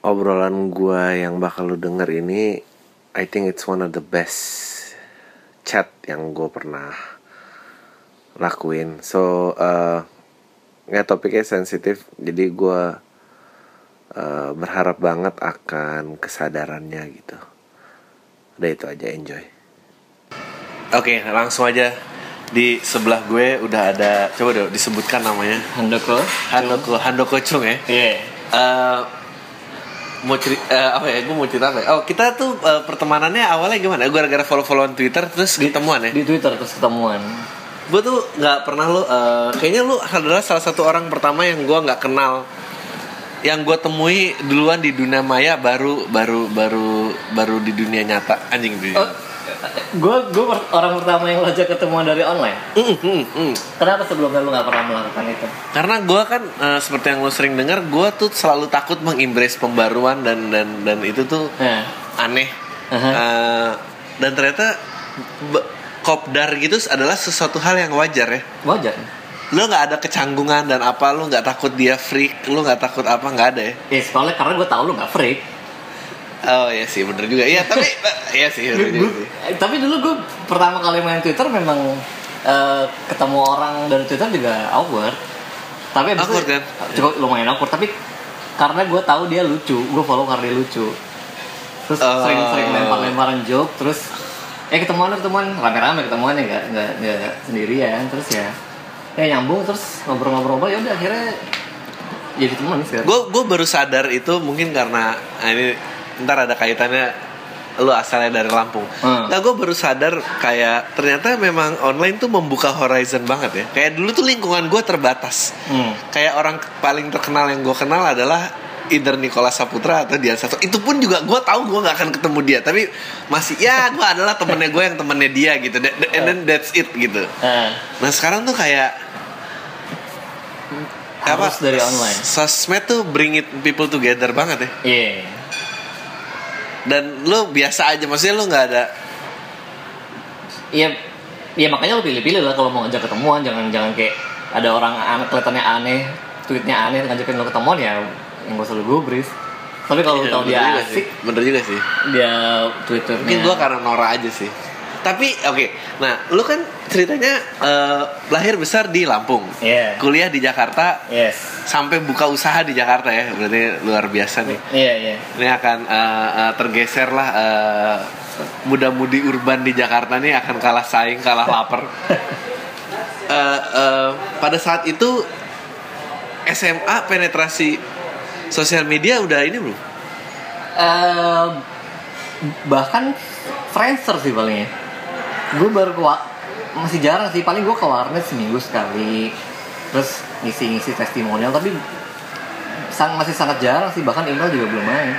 obrolan gua yang bakal lu denger ini I think it's one of the best chat yang gue pernah lakuin. So uh, ya topiknya sensitif jadi gue uh, berharap banget akan kesadarannya gitu. Udah itu aja enjoy. Oke langsung aja. Di sebelah gue udah ada coba dong disebutkan namanya. Handoko. Handoko Handoko Chung ya? Iya. Eh, mau cerita apa ya gue mau cerita apa ya? oh kita tuh eh, pertemanannya awalnya gimana? Gue gara-gara follow followan twitter terus ketemuan ya? Di Twitter terus ketemuan. gue tuh nggak pernah lu eh, kayaknya lu adalah salah satu orang pertama yang gue nggak kenal. Yang gue temui duluan di dunia maya baru baru baru baru di dunia nyata. Anjing di Oh, gue gue orang pertama yang lo ajak ketemuan dari online. Mm, mm, mm. Kenapa sebelumnya lu nggak pernah melakukan itu? karena gue kan eh, seperti yang lu sering dengar gue tuh selalu takut mengimbres pembaruan dan dan dan itu tuh Nah, aneh Aha. Eh, dan ternyata kopdar gitu adalah sesuatu hal yang wajar ya wajar. lo nggak ada kecanggungan dan apa lo nggak takut dia freak lo nggak takut apa nggak ada ya Ya soalnya karena gue tahu lu nggak freak. Oh ya sih bener juga iya tapi iya sih bener juga sih tapi dulu gue pertama kali main Twitter memang eh, ketemu orang dari Twitter juga awkward. Tapi abis itu Awkward kan? Cukup lumayan awkward. Tapi karena gue tahu dia lucu, gue follow karena dia lucu. Terus Oh. sering-sering lempar-lemparan joke, terus eh ketemuan ketemuan rame-rame ketemuannya nggak nggak nggak sendirian terus ya ya nyambung terus ngobrol-ngobrol ya udah akhirnya jadi teman sekarang. gue gue baru sadar itu mungkin karena ini ntar ada kaitannya lo asalnya dari Lampung. Hmm. Nah gue baru sadar kayak ternyata memang online tuh membuka horizon banget ya. Kayak dulu tuh lingkungan gue terbatas. Hmm. Kayak orang paling terkenal yang gue kenal adalah either Nicholas Saputra atau Dian Sastro itu pun juga gue tahu gue nggak akan ketemu dia tapi masih ya gue adalah temennya gue yang temennya dia gitu. And then that's it gitu. Nah, nah sekarang tuh kayak Harus dari online. sosmed tuh bring it people together banget ya. Iya. Dan lo biasa aja maksudnya lo nggak ada Iya, ya makanya lo pilih-pilih lah kalau mau ngajak ketemuan, jangan jangan kayak ada orang aneh, kelihatannya aneh, tweetnya aneh ngajakin lo ketemuan ya yang gak usah lo gubris. Tapi kalau Iya, tau dia juga sih. asik, bener juga sih dia twitternya. Mungkin gua karena Nora aja sih. Tapi oke, nah lu kan ceritanya eh, lahir besar di Lampung, Iya. kuliah di Jakarta, Yes. sampai buka usaha di Jakarta ya, berarti luar biasa nih. Iya iya. Ini akan eh, eh, tergeser lah eh, muda-mudi urban di Jakarta nih akan kalah saing, kalah lapar. Eh, eh, pada saat itu SMA penetrasi sosial media udah ini belum? Eh, bahkan Friendster sih palingnya. Gue baru ke masih jarang sih, paling gue ke warnet seminggu sekali. Terus ngisi-ngisi testimonial, tapi sang masih sangat jarang sih, bahkan email juga belum main.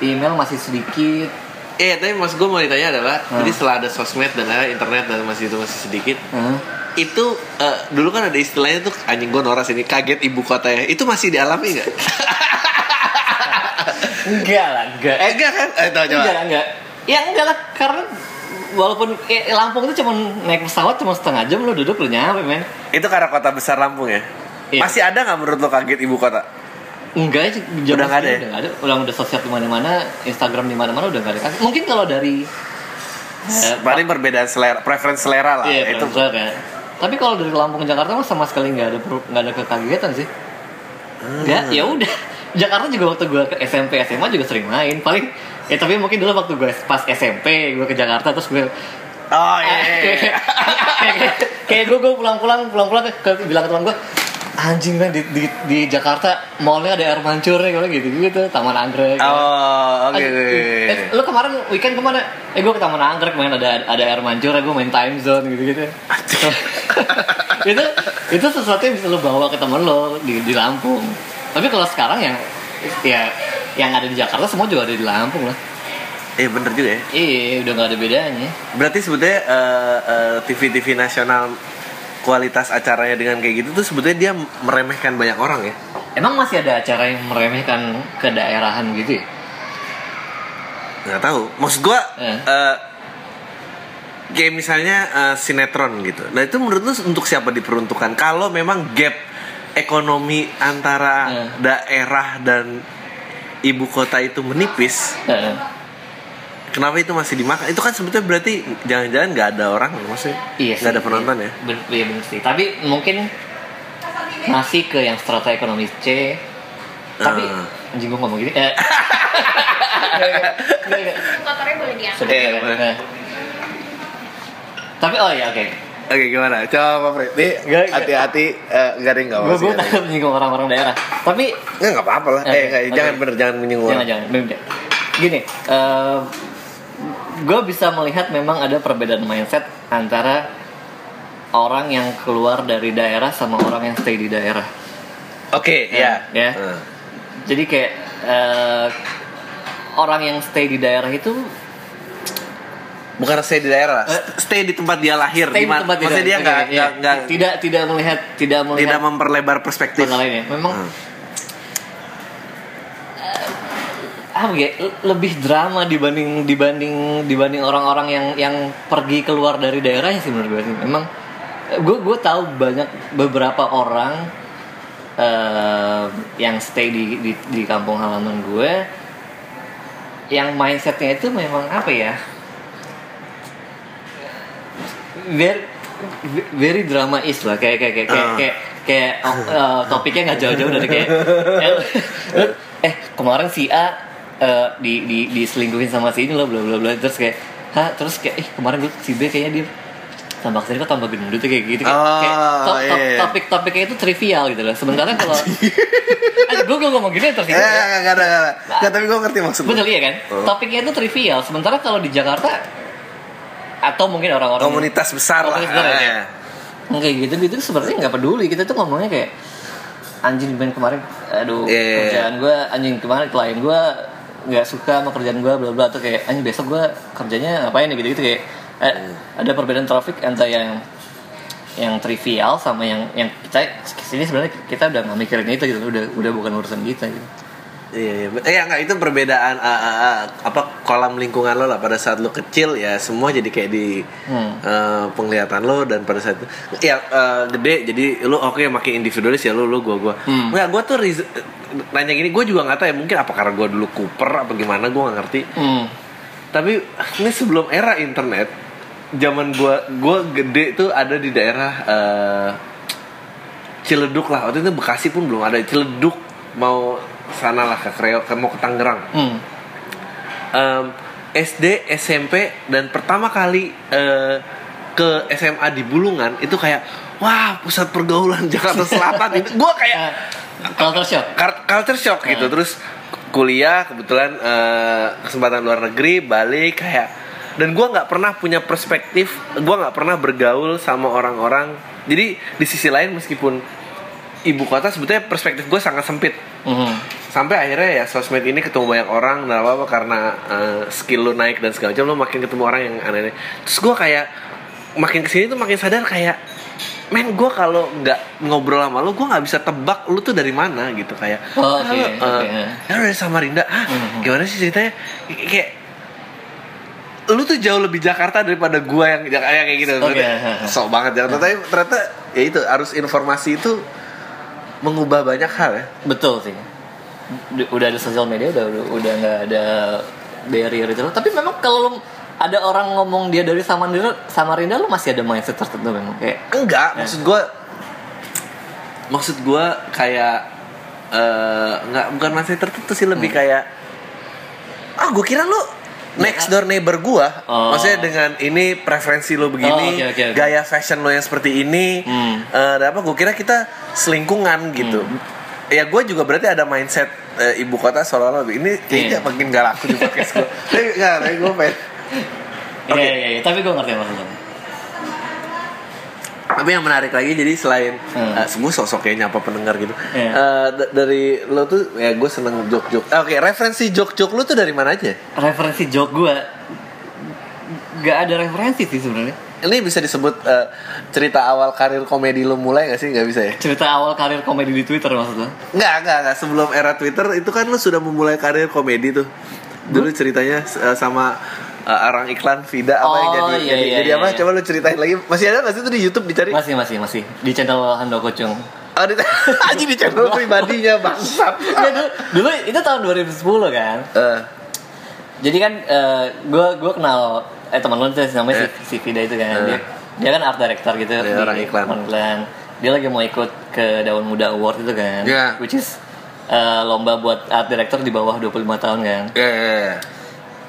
Email masih sedikit. Eh, tapi mas gue mau ditanya adalah, Hmm. jadi setelah ada sosmed dan ada internet dan masih itu masih sedikit, Hah? itu eh, dulu kan ada istilahnya tuh anjing gue noras ini kaget ibu kota ya, itu masih dialami nggak? enggak lah, enggak. eh enggak kan? Eh tahu enggak, enggak. Ya enggak lah, karena walaupun eh, Lampung itu cuma naik pesawat cuma setengah jam lo duduk lo nyampe men. Itu karena kota besar Lampung ya. Iya. Masih ada nggak menurut lo kaget ibu kota? Enggak, jam Udah nggak ada ya? Udah ada. Udah udah sosial di mana-mana, Instagram di mana-mana udah nggak ada. Mungkin kalau dari eh, Paling perbedaan selera, preference selera lah. Iya, itu. ya. Tapi kalau dari Lampung ke Jakarta mah sama sekali nggak ada nggak ada kekagetan sih. Hmm. Nggak, ya udah. Jakarta juga waktu gue ke SMP SMA juga sering main. Paling ya tapi mungkin dulu waktu gue pas SMP gue ke Jakarta terus gue Oh iya. iya, iya. kayak, gue gue pulang-pulang pulang-pulang ke, bilang ke teman gue anjing kan di, di, di Jakarta mallnya ada air mancur ya gitu gitu Taman Anggrek Oh, oke. Oke. eh, lu kemarin weekend ke mana? Eh gue ke Taman Anggrek main ada ada air mancur, gue main time zone gitu gitu. itu itu sesuatu yang bisa lo bawa ke temen lo di di Lampung. Tapi kalau sekarang yang ya yang ada di Jakarta semua juga ada di Lampung lah. Eh bener juga ya. Iya, udah nggak ada bedanya. Berarti sebetulnya eh, eh, TV-TV nasional kualitas acaranya dengan kayak gitu tuh sebetulnya dia meremehkan banyak orang ya. Emang masih ada acara yang meremehkan kedaerahan gitu ya? nggak tahu maksud gua Eh. eh, kayak misalnya eh, sinetron gitu nah itu menurut lu untuk siapa diperuntukkan kalau memang gap ekonomi antara Eh. daerah dan ibu kota itu menipis Heeh. kenapa itu masih dimakan itu kan sebetulnya berarti jangan-jangan nggak ada orang maksudnya Iya nggak ada penonton iya. ya Ben- Iya bener sih. Tapi mungkin masih ke yang strata ekonomi C. Tapi Ah. anjing gua ngomong gini. Eh. Kotornya boleh diangkat Eh. Tapi oh ya oke. Oke gimana coba Pak Fred Nih, hati-hati eh, nggak ada yang nggak Gue takut menyinggung orang-orang daerah. Tapi nggak nggak apa-apa lah Oke, eh oke. jangan bener jangan menyinggung jangan jangan. Gini, gue bisa melihat memang ada perbedaan mindset antara orang yang keluar dari daerah sama orang yang stay di daerah. oke ya Ya. Eh. Jadi kayak eh, orang yang stay di daerah itu bukan stay di daerah Eh, stay di tempat dia lahir stay di tempat maksudnya dia tidak- nggak oke, iya. nggak nggak tidak tidak melihat tidak melihat tidak memperlebar perspektif lainnya. Memang Hmm. apa ya lebih drama dibanding dibanding dibanding orang-orang yang yang pergi keluar dari daerahnya sih menurut gue sih. Memang gue gue tahu banyak beberapa orang eh, yang stay di, di di kampung halaman gue yang mindsetnya itu memang apa ya very very dramais lah kayak kayak kayak kayak Ah. kayak, kayak, eh, topiknya nggak jauh-jauh dari kayak eh, eh kemarin si A eh, di di diselingkuhin sama si ini loh bla bla bla terus kayak ha terus kayak eh kemarin gue si B kayaknya dia tambah ke sini kok tambah gendut kayak gitu kayak, Oh, kayak to- to- iya, iya. topik-topiknya itu trivial gitu loh sementara kalau eh, gue gue ngomong gini eh tersinggung nggak ya. nggak ada nggak ada. Nggak, tapi gue ngerti maksud lu. Betul iya kan? Oh. Topiknya itu trivial. Sementara kalau di Jakarta atau mungkin orang-orang komunitas besar lah Komunitas besar ya, kayak- kayak gitu gitu sebenarnya nggak peduli. Kita tuh ngomongnya kayak anjing main kemarin, aduh Iya, iya, iya. kerjaan gue anjing kemarin klien gue nggak suka sama kerjaan gue bla bla tuh kayak anjing besok gue kerjanya ngapain ya gitu gitu kayak eh, Hmm. ada perbedaan topik antara yang yang trivial sama yang yang kita sini sebenarnya kita udah nggak mikirin itu gitu udah udah bukan urusan kita gitu. Iya, iya. Eh, ya nggak itu perbedaan ah, ah, ah, apa kolam lingkungan lo lah pada saat lo kecil ya semua jadi kayak di Hmm. eh, penglihatan lo dan pada saat ya eh, gede jadi lo oke makin individualis ya lo lo gua gua. Hmm. Nggak gua tuh nanya gini gue juga nggak tahu ya mungkin apa karena gua dulu Cooper apa gimana gua nggak ngerti. Hmm. Tapi ini sebelum era internet zaman gua gua gede tuh ada di daerah eh, Ciledug lah waktu itu Bekasi pun belum ada Ciledug mau sana lah ke Kreo ke mau ke Tangerang Hmm. Em, SD SMP dan pertama kali eh, ke SMA di Bulungan itu kayak wah pusat pergaulan Jakarta Selatan itu gue kayak Eh, culture shock. Culture shock gitu Hmm. terus kuliah kebetulan eh, kesempatan luar negeri balik kayak dan gue nggak pernah punya perspektif gue nggak pernah bergaul sama orang-orang jadi di sisi lain meskipun ibu kota sebetulnya perspektif gue sangat sempit Mhm. sampai akhirnya ya sosmed ini ketemu banyak orang dan apa apa karena eh, skill lu naik dan segala macam lu makin ketemu orang yang aneh-aneh terus gue kayak makin ke sini tuh makin sadar kayak men gue kalau nggak ngobrol sama lu gue nggak bisa tebak lu tuh dari mana gitu kayak Oh, "Ah, oke, ya. ya lu dari Samarinda ah Mhm. gimana sih ceritanya Kay- kayak lu tuh jauh lebih Jakarta daripada gue yang Jak- kayak kayak gitu ha. sok banget Jakarta tapi ternyata ya itu arus informasi itu mengubah banyak hal ya Betul sih. Udah ada sosial media udah udah nggak ada barrier itu. Tapi memang kalau ada orang ngomong dia dari Samarinda, Samarinda lu masih ada mindset tertentu memang kayak enggak Ya. maksud gue maksud gue kayak nggak bukan masih tertentu sih lebih kayak ah gue kira lu next door neighbor gue Oh. maksudnya dengan ini preferensi lo begini Oh, oke, oke, oke. gaya fashion lo yang seperti ini Hmm. eh, dan apa gue kira kita selingkungan gitu ya gue juga berarti ada mindset eh, ibu kota seolah-olah lebih- ini kayaknya Iya. makin gak laku di podcast gue tapi nggak tapi gue pengen Iya iya iya, tapi gue ngerti maksudnya. Tapi yang menarik lagi jadi selain Hmm. eh, semua sosok kayak nyapa pendengar gitu. Iya. eh, d- dari lo tuh ya gue seneng jok-jok. Eh, Oke, referensi jok-jok lo tuh dari mana aja? Referensi joke gue nggak ada referensi sih sebenarnya. Ini bisa disebut eh, cerita awal karir komedi lo mulai gak sih? Gak bisa ya? Cerita awal karir komedi di Twitter maksudnya. Nggak, nggak, nggak. Sebelum era Twitter itu kan lo sudah memulai karir komedi tuh. Dulu ceritanya eh, sama eh, orang iklan Vida apa yang Oh, jadi iya, jadi, iya, jadi iya, apa? iya. Coba lo ceritain lagi. Masih ada nggak sih itu di YouTube dicari? Masih masih masih di channel Hando Kocung. Oh, di, aja di channel pribadinya bangsat. Nggak, dulu, dulu itu tahun 2010 kan. Eh, Jadi kan gue gue kenal eh teman lu tuh namanya Eh. si, si Vida itu kan. Eh. Dia, dia kan art director gitu Iya, orang iklan. iklan. Dia lagi mau ikut ke Daun Muda Award itu kan. Iya. Which is eh, lomba buat art director di bawah 25 tahun kan. ya, ya, ya.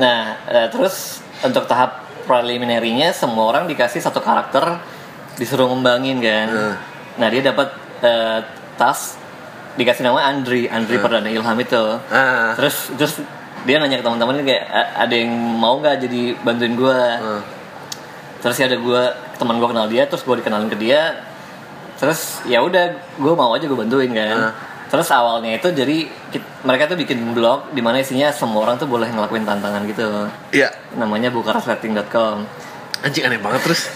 Nah, eh, terus untuk tahap preliminary-nya semua orang dikasih satu karakter disuruh ngembangin kan. Hmm. Nah, dia dapat eh, tas dikasih nama Andri, Andri Perdana Ilham itu. Ah. Terus terus dia nanya ke teman-teman kayak "A- ada yang mau nggak jadi bantuin gua. Hmm. Terus ya ada gua teman gua kenal dia, terus gua dikenalin ke dia. Terus ya udah, gua mau aja gua bantuin kan. Hmm. Terus awalnya itu jadi mereka tuh bikin blog di mana isinya semua orang tuh boleh ngelakuin tantangan gitu. Iya. Namanya bukarasrating.com. Anjing aneh banget terus.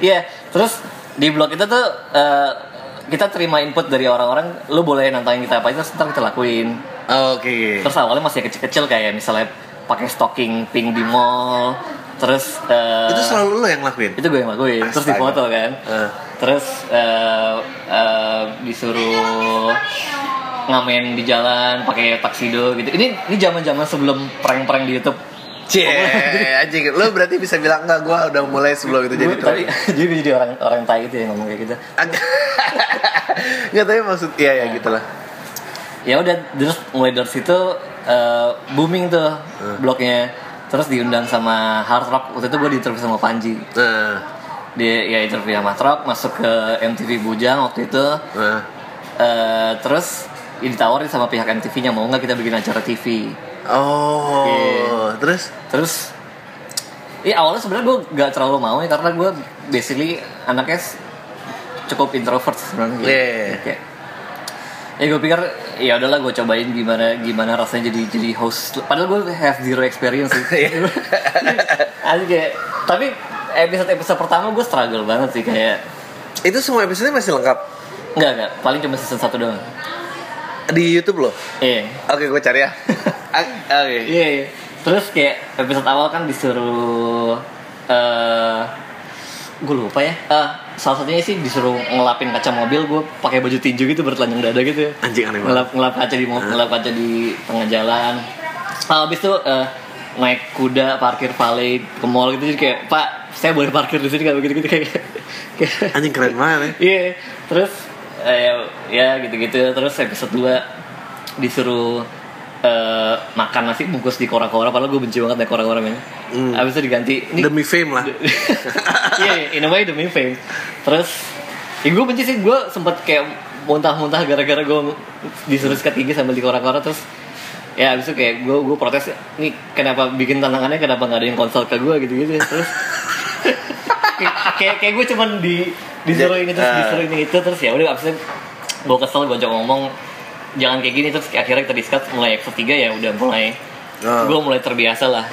Iya, terus di blog itu tuh eh, kita terima input dari orang-orang, lu boleh nantangin kita apa aja, terus ntar kita lakuin. Oke. Terus awalnya masih kecil-kecil kayak misalnya pakai stocking pink di mall, terus eh, Itu selalu lo yang ngelakuin. itu gue yang lakuin, terus Astaga. difoto kan, Eh. terus eh, eh, disuruh ngamen di jalan pakai taksido gitu. Ini ini zaman-zaman sebelum prank-prank di YouTube. Cie, anjing. Lo berarti bisa bilang enggak gua udah mulai sebelum itu jadi Gue- tapi jadi gue jadi orang orang tai gitu yang ngomong kayak gitu. Enggak tapi maksud iya ya gitulah. ya udah terus mulai dari situ eh, booming tuh blognya terus diundang sama Hard Rock waktu itu gue diinterview sama Panji Nah, dia ya interview sama Hard Rock masuk ke MTV Bujang waktu itu nah. Eh, terus ya ditawarin sama pihak MTV-nya mau nggak kita bikin acara TV Oh, Iya. terus terus Iya awalnya sebenarnya gue gak terlalu mau ya karena gue basically anaknya cukup introvert sebenarnya gitu. Iya. Kayak, ya gue pikir ya udahlah gue cobain gimana gimana rasanya jadi jadi host padahal gue have zero experience sih kayak tapi episode episode pertama gue struggle banget sih kayak itu semua episode masih lengkap enggak enggak paling cuma season satu doang di YouTube loh. iya Oke, gue cari ya. Ah, Oke. Iya, iya. Terus kayak episode awal kan disuruh eh gue lupa ya. Eh, salah satunya sih disuruh ngelapin kaca mobil gue pakai baju tinju gitu bertelanjang dada gitu. Anjing aneh banget. Ngelap ngelap kaca di ngelap kaca di tengah jalan. Ah, habis itu eh, naik kuda parkir valet ke mall gitu jadi kayak Pak saya boleh parkir di sini kayak begitu gitu kayak kayak Anjing keren banget ya. Iya, terus eh, ya gitu-gitu terus episode 2 disuruh eh, makan nasi bungkus di kora-kora padahal gue benci banget deh kora-kora men. Hmm. Abis itu diganti ini Demi fame lah. Iya, iya, in a way demi fame. Terus ya gue benci sih gue sempet kayak muntah-muntah gara-gara gue disuruh sikat gigi sambil di kora-kora terus ya abis itu kayak gue gue protes nih kenapa bikin tantangannya kenapa nggak ada yang konsol ke gue gitu-gitu terus kayak kayak, gue cuman di disuruh ini terus Ah. disuruh ini itu terus ya udah abis itu gue kesel gue coba ngomong jangan kayak gini terus akhirnya kita discuss mulai episode 3 ya udah mulai Oh. gue mulai terbiasa lah.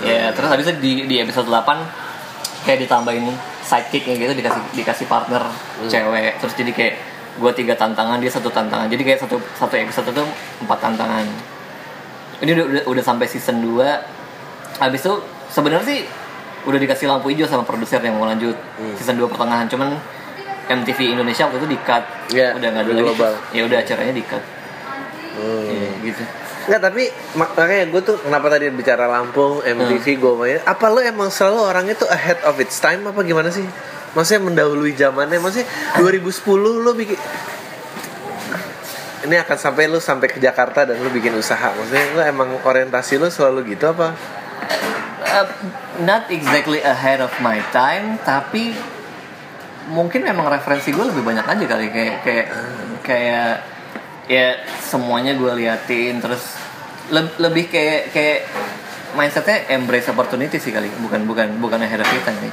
Ya terus habis itu di, di episode 8 kayak ditambahin sidekicknya gitu dikasih dikasih partner cewek terus jadi kayak gue tiga tantangan dia satu tantangan. Jadi kayak satu satu episode itu empat tantangan. Ini udah udah, udah sampai season 2 habis itu sebenarnya sih udah dikasih lampu hijau sama produser yang mau lanjut season 2 pertengahan. Cuman MTV Indonesia waktu itu di cut Iya, udah nggak ada lagi global. ya udah acaranya di cut Hmm. Iya, gitu Enggak tapi mak- makanya gue tuh kenapa tadi bicara Lampung, MTV, gue main. Apa lo emang selalu orangnya tuh ahead of its time apa gimana sih? Maksudnya mendahului zamannya, maksudnya 2010 lo bikin ini akan sampai lo sampai ke Jakarta dan lo bikin usaha. Maksudnya lo emang orientasi lo selalu gitu apa? Uh, not exactly ahead of my time tapi mungkin memang referensi gue lebih banyak aja kali kayak kayak kayak ya semuanya gue liatin terus le- lebih kayak kayak mindsetnya embrace opportunity sih kali bukan bukan bukan ahead of time nih.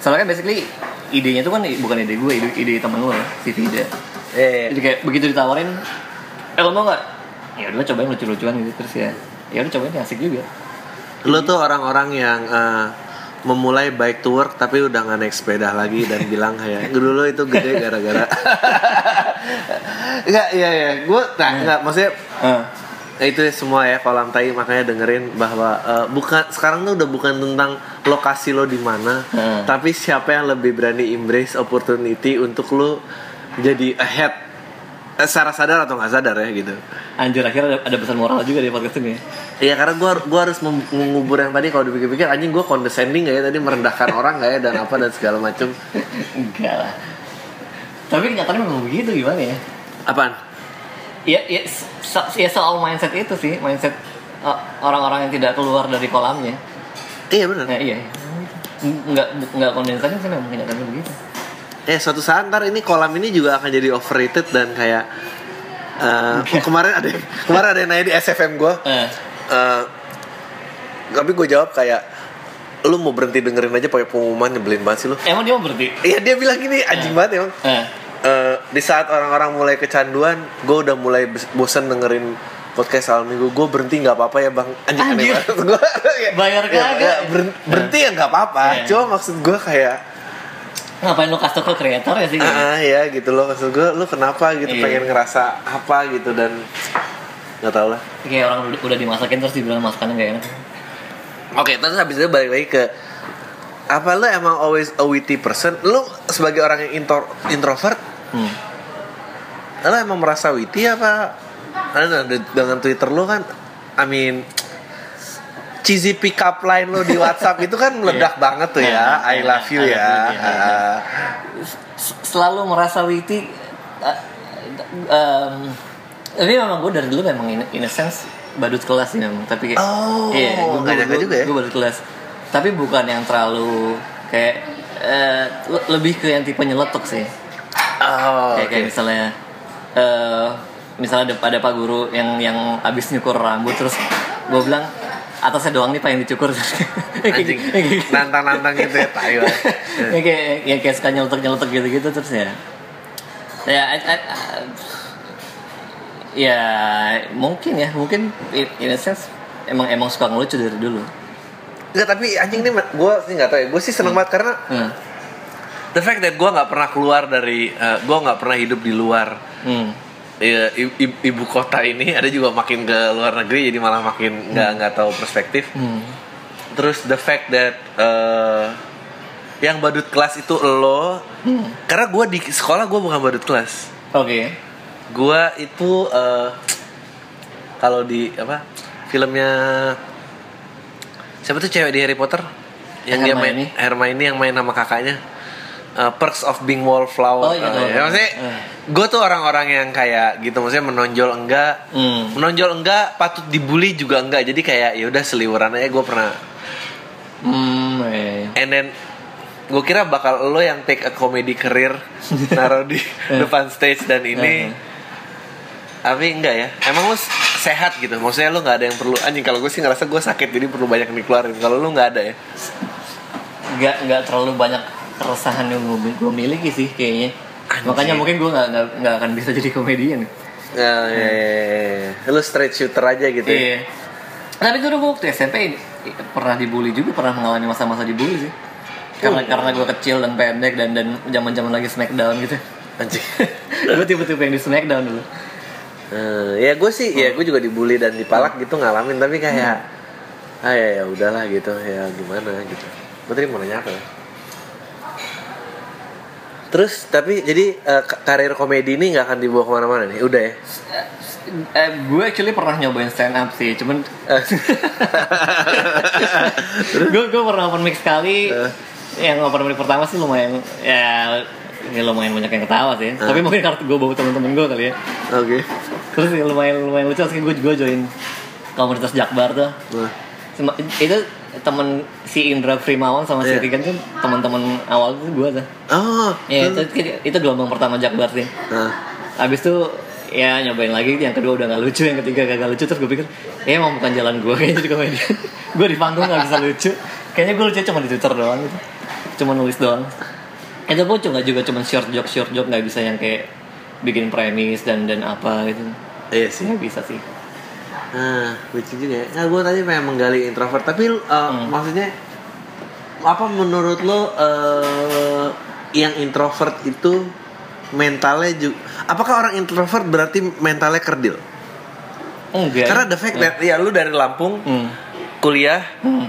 Soalnya kan basically idenya tuh kan bukan ide gue ide, ide temen lo si Vida Eh, jadi kayak begitu ditawarin eh lo mau nggak? Ya udah cobain lucu-lucuan gitu terus ya. Ya udah cobain ya asik juga. Lo tuh orang-orang yang eh, memulai bike to work tapi udah nggak naik sepeda lagi dan bilang kayak dulu itu gede gara-gara Enggak, iya iya. Gue nah, enggak maksudnya Ah. ya itu ya semua ya kolam tai makanya dengerin bahwa eh, bukan sekarang tuh udah bukan tentang lokasi lo di mana, Hmm. tapi siapa yang lebih berani embrace opportunity untuk lo jadi ahead eh, secara sadar atau nggak sadar ya gitu Anjir akhirnya ada, ada pesan moral juga di podcast ini. Iya karena gue gua harus mengubur yang tadi kalau dipikir-pikir anjing gue condescending gak ya tadi merendahkan orang gak ya dan apa dan segala macem Enggak lah. Tapi kenyataannya memang begitu gimana ya? apaan Ya, ya, so, ya soal mindset itu sih, mindset uh, orang-orang yang tidak keluar dari kolamnya. iya benar Nah, iya. Enggak enggak kondensasi sih memang kenyataannya begitu. eh suatu saat ntar ini kolam ini juga akan jadi overrated dan kayak eh, kemarin ada kemarin ada yang nanya di SFM gue Eh, Eh, tapi gue jawab kayak lu mau berhenti dengerin aja pakai pengumuman nyebelin banget sih lu. Emang dia mau berhenti? iya dia bilang gini anjing banget emang. Eh, Eh, di saat orang-orang mulai kecanduan gue udah mulai bosen dengerin podcast awal minggu. Gue berhenti nggak apa-apa ya bang. Anjing aneh banget. Gue Bayar kagak. ber- berhenti ya nggak apa-apa. Cuma maksud gue kayak ngapain lu kasih ke kreator ya sih? ah ya gitu loh. Maksud gue lu kenapa gitu? Iya. pengen ngerasa apa gitu? Dan nggak tau lah Kayak orang udah, dimasakin terus dibilang masakannya gak enak. Oke, terus habis itu balik lagi ke apa lu emang always a witty person? Lu sebagai orang yang intro, introvert, Hmm. lu emang merasa witty apa? Karena dengan Twitter lu kan, I mean cheesy pick up line lu di WhatsApp itu kan meledak banget tuh ya. I love you I love ya. you, iya, iya. Ah. S- Selalu merasa witty. uh, um, tapi memang gue dari dulu memang in, in a sense badut kelas sih memang. Tapi kayak, Oh, iya, gue, nyangka juga ya. Gue badut kelas. Tapi bukan yang terlalu kayak eh, le- lebih ke yang tipe nyeletuk sih. Oh, kayak, kayak oke. misalnya eh misalnya ada, ada pak guru yang yang abis nyukur rambut terus gue bilang atasnya doang nih pak yang dicukur Anjing, nantang-nantang gitu ya, banget. ya kayak ya kayak suka nyelotok nyelotok gitu gitu terus ya ya I- I- I- ya mungkin ya mungkin in a sense emang emang suka ngelucu dari dulu Enggak, tapi anjing nih gue sih nggak tahu ya. Gue sih seneng banget karena hmm. the fact that gue nggak pernah keluar dari, gue nggak pernah hidup di luar Hmm. Iya, i- i- ibu kota ini ada juga makin ke luar negeri jadi malah makin nggak nggak tahu perspektif. Hmm. Terus the fact that eh, yang badut kelas itu lo, karena gue di sekolah gue bukan badut kelas. oke Gue itu eh, kalau di apa filmnya siapa tuh cewek di Harry Potter yang dia main Hermione. Hermione yang main sama kakaknya. Eh, Perks of Being Wallflower. Oh, iya, Eh, tahu, ya, tahu. maksudnya Eh. gue tuh orang-orang yang kayak gitu maksudnya menonjol enggak Hmm. menonjol enggak patut dibully juga enggak jadi kayak ya udah seliweran aja gue pernah hmm eh. and then gue kira bakal lo yang take a comedy career naruh di depan stage dan ini Eh. Tapi enggak ya. Emang lo sehat gitu. Maksudnya lo nggak ada yang perlu anjing kalau gue sih ngerasa gue sakit jadi perlu banyak yang dikeluarin. Kalau lo nggak ada ya? Nggak nggak terlalu banyak keresahan yang gue, gue miliki sih kayaknya. Anjing. makanya mungkin gue nggak nggak akan bisa jadi komedian. Ya, ya, ya, ya. lo straight shooter aja gitu ya? Iya. Tapi dulu gue waktu SMP pernah dibully juga pernah mengalami masa-masa dibully sih. Karena karena gue kecil dan pendek dan dan zaman zaman lagi smackdown gitu. Anjing. Gue tipe-tipe yang di smackdown dulu Eh, ya gue sih ya gue juga dibully dan dipalak gitu ngalamin tapi kayak ah ya ya udahlah gitu ya gimana gitu gue tadi mau nanya apa ya? terus tapi jadi ka- karir komedi ini nggak akan dibawa ke mana-mana nih udah ya eh, gue actually pernah nyobain stand up sih cuman gue gue pernah open mic sekali Eh. yang open mic pertama sih lumayan ya ya lumayan banyak yang ketawa sih. Tapi mungkin karena gue bawa temen-temen gue kali ya. Oke. Terus ya lumayan lumayan lucu sih gue juga join komunitas Jakbar tuh. Cuma- itu temen si Indra Primawan sama si Iya. Rigan tuh teman-teman awal tuh gue tuh. Oh ya itu itu gelombang pertama Jakbar sih. Nah Abis itu ya nyobain lagi yang kedua udah nggak lucu yang ketiga gagal lucu terus gue pikir ya emang bukan jalan gue kayaknya jadi komedian gue di panggung nggak bisa lucu. Kayaknya gue lucu cuma di twitter doang gitu. Cuma nulis doang itu pun juga juga? Cuma short joke short joke nggak bisa yang kayak bikin premis dan dan apa gitu? Iya sih. Sih bisa sih. Nah lucu juga ya. Nah, gue tadi pengen menggali introvert tapi eh, maksudnya apa menurut lo eh, yang introvert itu mentalnya juga apakah orang introvert berarti mentalnya kerdil? Enggak. Karena the fact that ya lu dari Lampung hmm. kuliah Hmm.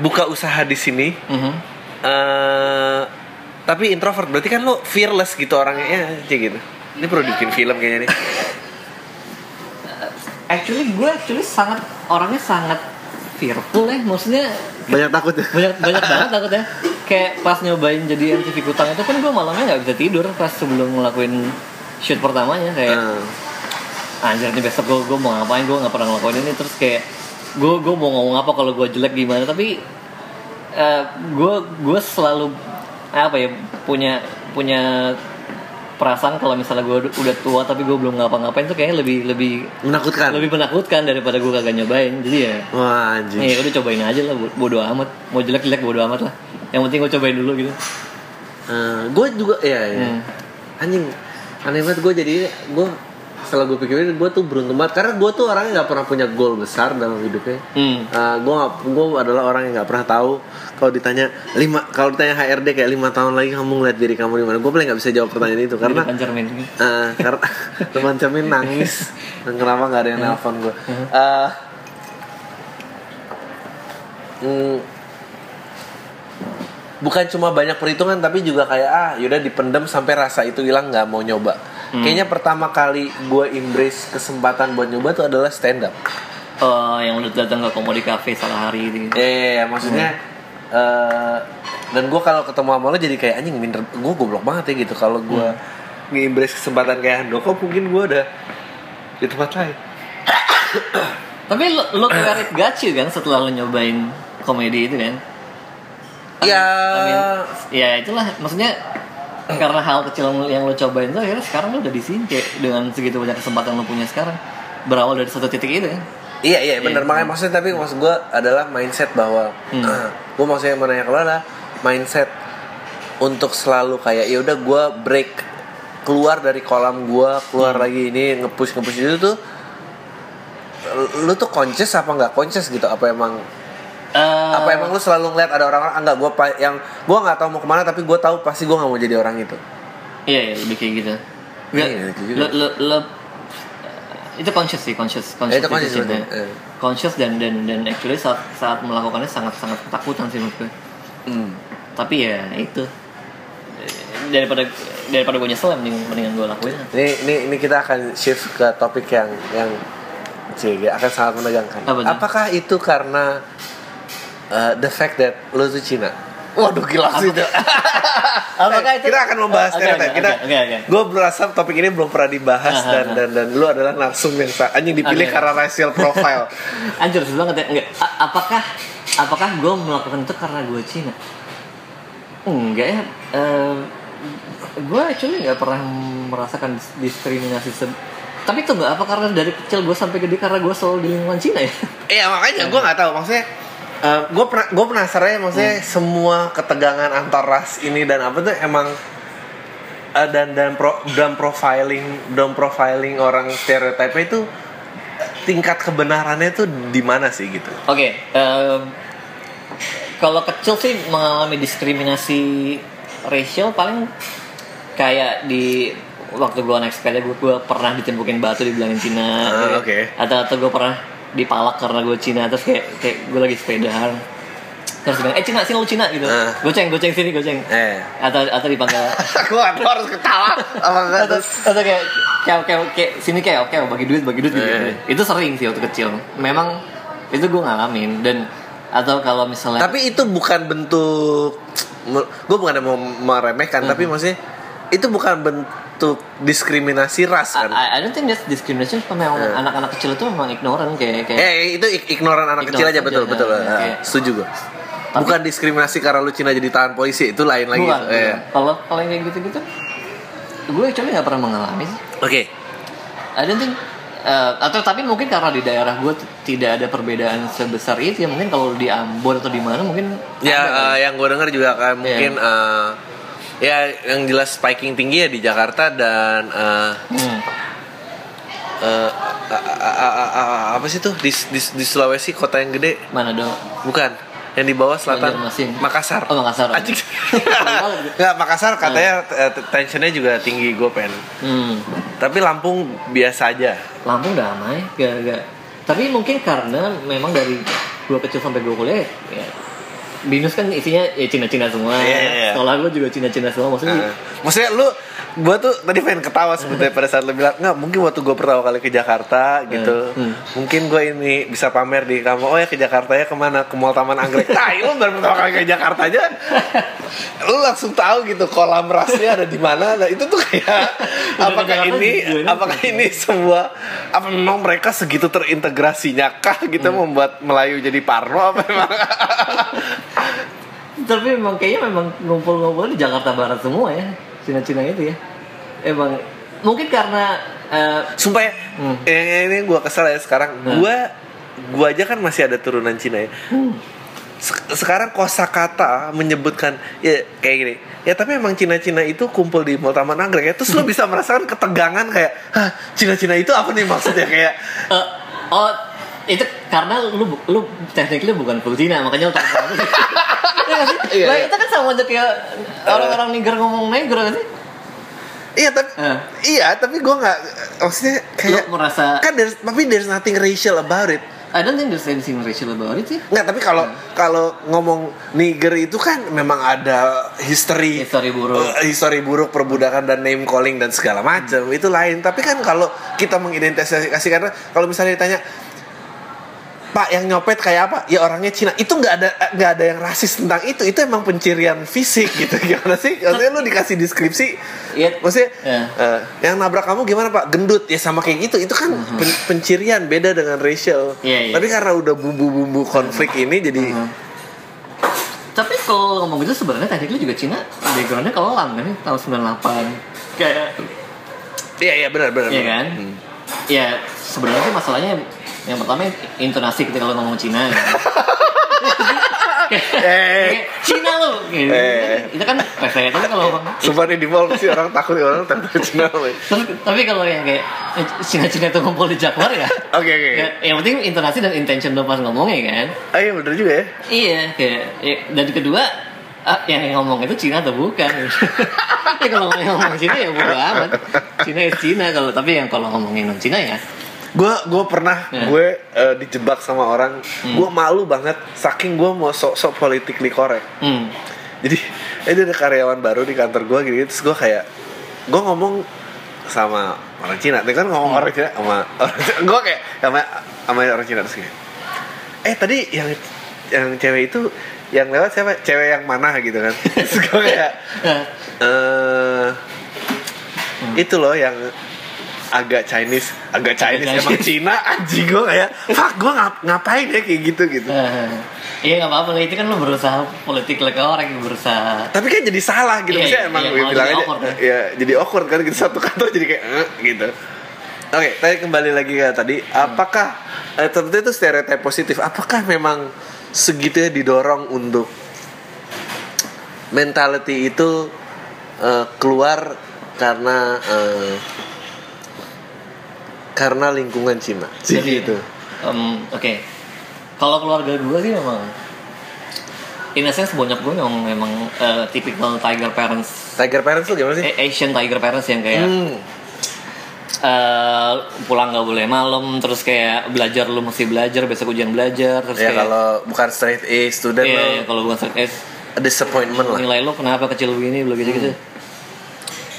buka usaha di sini Mhm. eh tapi introvert berarti kan lo fearless gitu orangnya. Ya kayak gitu. Ini perlu bikin film kayaknya nih. Actually gue actually sangat orangnya sangat fearful ya maksudnya banyak takut ya? Banyak banyak banget takutnya kayak pas nyobain jadi MTV Kutang itu kan gue malamnya nggak bisa tidur pas sebelum ngelakuin shoot pertamanya. Kayak Ah. anjir nih besok gue gue mau ngapain? Gue nggak pernah ngelakuin ini. Terus kayak gue gue mau ngomong apa kalau gue jelek gimana. Tapi gue gue selalu apa ya punya punya perasaan kalau misalnya gue udah tua tapi gue belum ngapa-ngapain tuh kayaknya lebih lebih menakutkan? lebih menakutkan daripada gue kagak nyobain. Jadi ya wah anjing. ya udah cobain aja lah bo- bodo amat. Mau jelek jelek bodo amat lah. Yang penting gue cobain dulu gitu. Gue juga ya, ya. Hmm. anjing aneh banget gue jadi gue setelah gue pikirin gue tuh beruntung banget. Karena gue tuh orangnya nggak pernah punya goal besar dalam hidupnya. Hmm. gue nggak gue adalah orang yang nggak pernah tahu kalau ditanya lima kalau ditanya HRD kayak lima tahun lagi kamu ngeliat diri kamu di mana? Gue paling nggak bisa jawab pertanyaan itu karena Jadi pancermin Eh, karena teman Cemin nangis. Dan kenapa nggak ada yang nelpon gue Eh, mm, bukan cuma banyak perhitungan tapi juga kayak ah yaudah dipendem sampai rasa itu hilang nggak mau nyoba kayaknya pertama kali gue embrace kesempatan buat nyoba tuh adalah stand up Oh, yang udah datang ke komodi cafe salah hari gitu. eh maksudnya eh, dan gue kalau ketemu sama lo jadi kayak anjing minder gue goblok banget ya gitu. Kalau gue nge-embrace kesempatan kayak Handoko mungkin gue udah di tempat lain. Tapi lo, lo kayak gacu kan setelah lo nyobain komedi itu kan? ya. I mean, ya itulah. Maksudnya karena hal kecil yang lo cobain tuh akhirnya sekarang lo udah di sini kayak dengan segitu banyak kesempatan lo punya sekarang berawal dari satu titik itu kan? Iya iya benar Iya. makanya maksudnya tapi maksud gue adalah mindset bahwa Hmm. gue maksudnya mau nanya ke lo adalah mindset untuk selalu kayak ya udah gue break keluar dari kolam gue keluar Hmm. lagi ini ngepush ngepush itu tuh lu tuh conscious apa nggak conscious gitu apa emang Eh, apa emang lu selalu ngeliat ada orang-orang ah, enggak gue yang gue nggak tahu mau ke mana tapi gue tahu pasti gue nggak mau jadi orang itu Iya, iya lebih kayak gitu. Nggak, Iya, gitu itu conscious sih, conscious, conscious, itu conscious, decision, betul. ya. Eh. conscious dan dan dan actually saat saat melakukannya sangat sangat ketakutan sih menurut gue. Hmm. Tapi ya itu daripada daripada gue nyesel mending mendingan gue lakuin. ini ini ini kita akan shift ke topik yang yang Cik, akan sangat menegangkan. Apa? Apakah itu karena uh, the fact that lo tuh Cina? Waduh gila sih itu. Apakah itu- Kita akan membahas stereotype. oke, Kita, oke, oke. gue berasa topik ini belum pernah dibahas Aha, dan aha. dan dan lu adalah narsum yang anjing dipilih Oke. karena racial profile. Anjir susah banget ya. Enggak. A- apakah apakah gue melakukan itu karena gue Cina? Enggak ya. gue actually nggak pernah merasakan dis- diskriminasi se- tapi itu nggak apa karena dari kecil gue sampai gede karena gue selalu di lingkungan Cina ya Iya makanya gue nggak tahu maksudnya. Gue pernah gue penasaran ya maksudnya semua ketegangan antar ras ini dan apa tuh emang eh, dan dan pro, dan profiling dan profiling orang stereotipe itu tingkat kebenarannya tuh di mana sih gitu? oke em, kalau kecil sih mengalami diskriminasi racial paling kayak di waktu gue naik sepeda gue, gue pernah ditimpukin batu dibilangin Cina Ah, kayak- oke. atau atau gue pernah dipalak karena gue Cina terus kayak kayak gue lagi sepedaan. Terus bilang eh Cina sini lu Cina gitu. Ah. goceng goceng sini goceng. Eh, atau atau dipanggil. Aku aku harus ketawa. Atau, atau kayak kayak kayak, kayak sini kayak oke bagi duit bagi duit gitu. Eh. itu sering sih waktu kecil. Memang itu gue ngalamin. Dan atau kalau misalnya Tapi itu bukan bentuk gue bukan mau meremehkan tapi maksudnya itu bukan bentuk diskriminasi ras kan? I, I don't think that's discrimination cuma memang Eh. anak-anak kecil itu memang ignorant kayak kayak Eh itu ignoran anak Ignoran kecil aja aja, betul ya, betul. ya, Eh, kayak- setuju gue. Tapi- Bukan diskriminasi karena lu Cina jadi tahan polisi itu lain lagi. bukan, Eh. kalau kalau yang kayak gitu-gitu gue actually nggak pernah mengalami sih Oke. I don't think eh, atau tapi mungkin karena di daerah gue tidak ada perbedaan sebesar itu ya mungkin kalau di Ambon atau di mana mungkin Ya ada eh, yang gue dengar juga kan mungkin eh, ya yang jelas spiking tinggi ya di Jakarta dan eh, Hmm. eh, a- a- a- a- a- apa sih tuh di, di, di Sulawesi kota yang gede mana dong bukan yang di bawah selatan. Makassar. Oh, Makassar. Anjing. Nggak, Makassar katanya eh, tensionnya juga tinggi gue pengen. hmm. Tapi Lampung biasa aja. Lampung damai gak, gak. tapi mungkin karena memang dari gue kecil sampai gue kuliah ya binus kan isinya ya Cina-Cina semua. Iya, iya, iya. Sekolah gue juga Cina-Cina semua. Maksudnya Nah, maksudnya lu gue tuh tadi pengen ketawa sebetulnya pada saat lu bilang nggak mungkin waktu gue pertama kali ke Jakarta gitu Hmm. mungkin gue ini bisa pamer di kamu oh ya ke Jakarta ya ke mana ke Mall Taman Anggrek nah lu baru pertama kali ke Jakarta aja lu langsung tahu gitu kolam rasnya ada di mana nah itu tuh kayak apakah ini apakah ini semua apa memang mereka segitu terintegrasinya kah gitu Hmm. membuat Melayu jadi Parno apa memang tapi memang kayaknya memang ngumpul-ngumpul di Jakarta Barat semua ya Cina-Cina itu ya emang mungkin karena eh, Sumpah ya, Hmm. yang ini gue kesel ya sekarang. Hmm. Gue, gue aja kan masih ada turunan Cina ya. hmm, Se- sekarang kosakata menyebutkan ya kayak gini. Ya tapi emang Cina-Cina itu kumpul di Mall Taman Anggrek ya. Terus lo bisa merasakan ketegangan kayak, hah Cina-Cina itu apa nih maksudnya kayak? eh, oh itu karena lu lu tekniknya bukan full Cina makanya lu Iya? Iya, Lah, iya. itu kan sama aja kayak orang-orang Niger ngomong Niger kan sih? Iya tapi, Eh. iya tapi gue nggak maksudnya kayak Lu merasa kan there's, tapi there's nothing racial about it. I don't think there's anything racial about it sih. Nggak, tapi kalau kalau ngomong Niger itu kan memang ada history History buruk. eh, history buruk perbudakan dan name calling dan segala macam itu lain. Tapi kan kalau kita mengidentifikasi karena kalau misalnya ditanya Pak yang nyopet kayak apa? Ya orangnya Cina. Itu nggak ada nggak ada yang rasis tentang itu. Itu emang pencirian fisik gitu. Gimana sih? Maksudnya lu dikasih deskripsi. Iya. Maksudnya Iya. eh, yang nabrak kamu gimana Pak? Gendut ya sama kayak gitu. Itu kan pen- pencirian beda dengan racial. Mhm. Iya, iya. Tapi karena udah bumbu-bumbu konflik ini jadi Mhm. Tapi kalau ngomong gitu sebenarnya tekniknya juga Cina backgroundnya kelam kan tahun 98 kayak Iya iya benar benar. Iya kan? Hmm. Ya sebenarnya sih masalahnya yang pertama intonasi ketika lo ngomong Cina. ya. Eh. Cina lo, gitu. Eh. itu kan refleks tapi kalau nih di mall sih orang takut orang takut Cina. woy. tapi, tapi kalau yang kayak eh, Cina-Cina itu ngumpul di Jakwar ya, Oke oke. ya, yang penting intonasi dan intention lo pas ngomongnya kan. Ah iya bener juga ya. Iya, kayak ya, dan kedua ah, yang ngomong itu Cina atau bukan? ya kalau ngomong Cina ya bodo amat. Cina ya Cina kalau tapi yang kalau ngomongin non Cina ya. Gue gue pernah Ya. gue eh, dijebak sama orang. Gue malu banget saking gue mau sok-sok politically correct. Hmm. Jadi ini ada karyawan baru di kantor gue gitu, terus gue kayak gue ngomong sama orang Cina, Dia kan ngomong orang Cina sama orang Cina. gue kayak sama sama orang Cina terus kayak, eh tadi yang yang cewek itu yang lewat siapa? Cewek yang mana gitu kan? Terus gue kayak Eh, eh itu loh yang agak Chinese, agak Chinese, Agak emang. Cina anjing gue kayak, fuck gue ngap ngapain ya? Kayak gitu gitu. eh, Iya nggak apa-apa itu kan lo berusaha politik ke orang berusaha. Tapi kan jadi salah gitu. Iya, iya, emang iya, bilang aja awkward, ya. jadi awkward kan gitu. Satu kantor jadi kayak eh, gitu. Oke tadi kembali lagi ke tadi. Apakah eh, tentu itu stereotip positif. Apakah memang segitunya didorong untuk mentality itu eh, keluar karena eh, karena lingkungan Cina. Sih Jadi, gitu em, Oke, kalau keluarga gue sih memang in a sense banyak gue memang memang eh, typical tiger parents. Tiger parents tuh gimana sih? Asian tiger parents yang kayak Hmm. eh, pulang nggak boleh malam terus kayak belajar lu mesti belajar besok ujian belajar terus ya kayak kalau bukan straight A student iya, lo iya, kalau bukan straight a. disappointment lah. Nilai lu kenapa kecil begini belum gitu gitu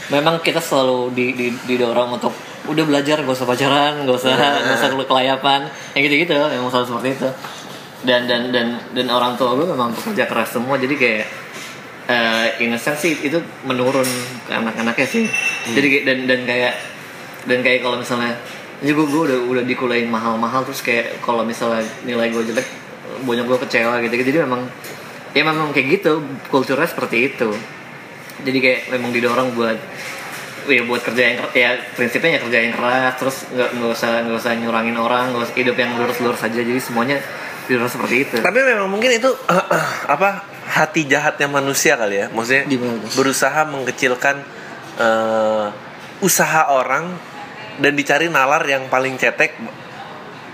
memang kita selalu di, di, didorong untuk udah belajar gak usah pacaran gak usah gak usah lu kelayapan. Yang gitu gitu memang selalu seperti itu. Dan dan dan dan orang tua gue memang pekerja keras semua jadi kayak in a sense sih itu menurun ke anak-anaknya sih. Jadi kayak- dan dan kayak dan kayak kalau misalnya ini gue, gue udah udah dikuliahin mahal-mahal terus kayak kalau misalnya nilai gue jelek banyak gue kecewa gitu jadi memang ya memang kayak gitu kulturnya seperti itu. Jadi kayak memang didorong buat ya buat kerja yang ya prinsipnya ya kerja yang keras terus nggak nggak usah nggak usah nyurangin orang nggak usah hidup yang lurus-lurus saja jadi semuanya didorong seperti itu Tapi memang mungkin itu apa hati jahatnya manusia kali ya, maksudnya Gimana tuh? berusaha mengkecilkan eh, usaha orang dan dicari nalar yang paling cetek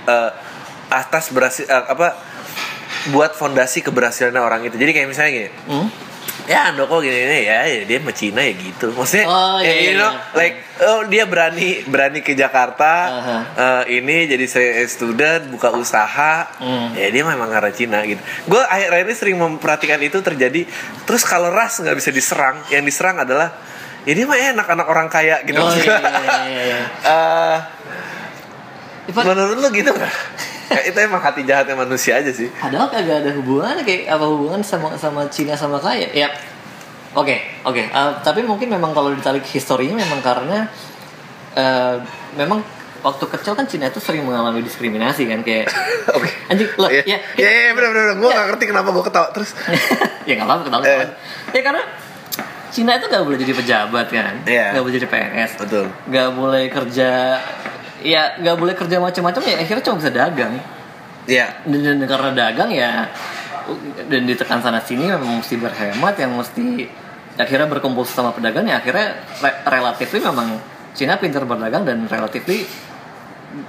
eh, atas berhasil eh, apa buat fondasi keberhasilan orang itu. Jadi kayak misalnya gini, Hmm? Ya Andoko gini gini ya, ya dia sama Cina ya gitu maksudnya Oh, ya, iya, you iya, know, iya. like oh dia berani berani ke Jakarta Aha. eh, ini jadi student buka usaha Hmm. ya dia memang karena Cina gitu gue akhir-akhir ini sering memperhatikan itu terjadi terus kalau ras nggak bisa diserang yang diserang adalah ya dia mah enak anak orang kaya gitu Oh, iya, iya, iya, iya. Ivan, menurut lu gitu Kayak itu emang hati jahatnya manusia aja sih Padahal kagak ada hubungannya kayak apa hubungan sama sama Cina sama kaya. Ya. Oke, oke. Eh, tapi mungkin memang kalau ditarik historinya memang karena eh, memang waktu kecil kan Cina itu sering mengalami diskriminasi kan kayak Oke. anjing loh Iya, ya iya, iya, bener, bener. Gue Ya. gak ngerti kenapa gue ketawa terus. ya nggak apa-apa ketawa Eh. ya karena Cina itu nggak boleh jadi pejabat kan Iya. nggak boleh jadi PNS Betul. nggak boleh kerja ya nggak boleh kerja macam-macam ya akhirnya cuma bisa dagang Iya. dan, dan karena dagang ya dan ditekan sana sini memang mesti berhemat yang mesti akhirnya berkumpul sama pedagang ya akhirnya re- relatif memang Cina pintar berdagang dan relatif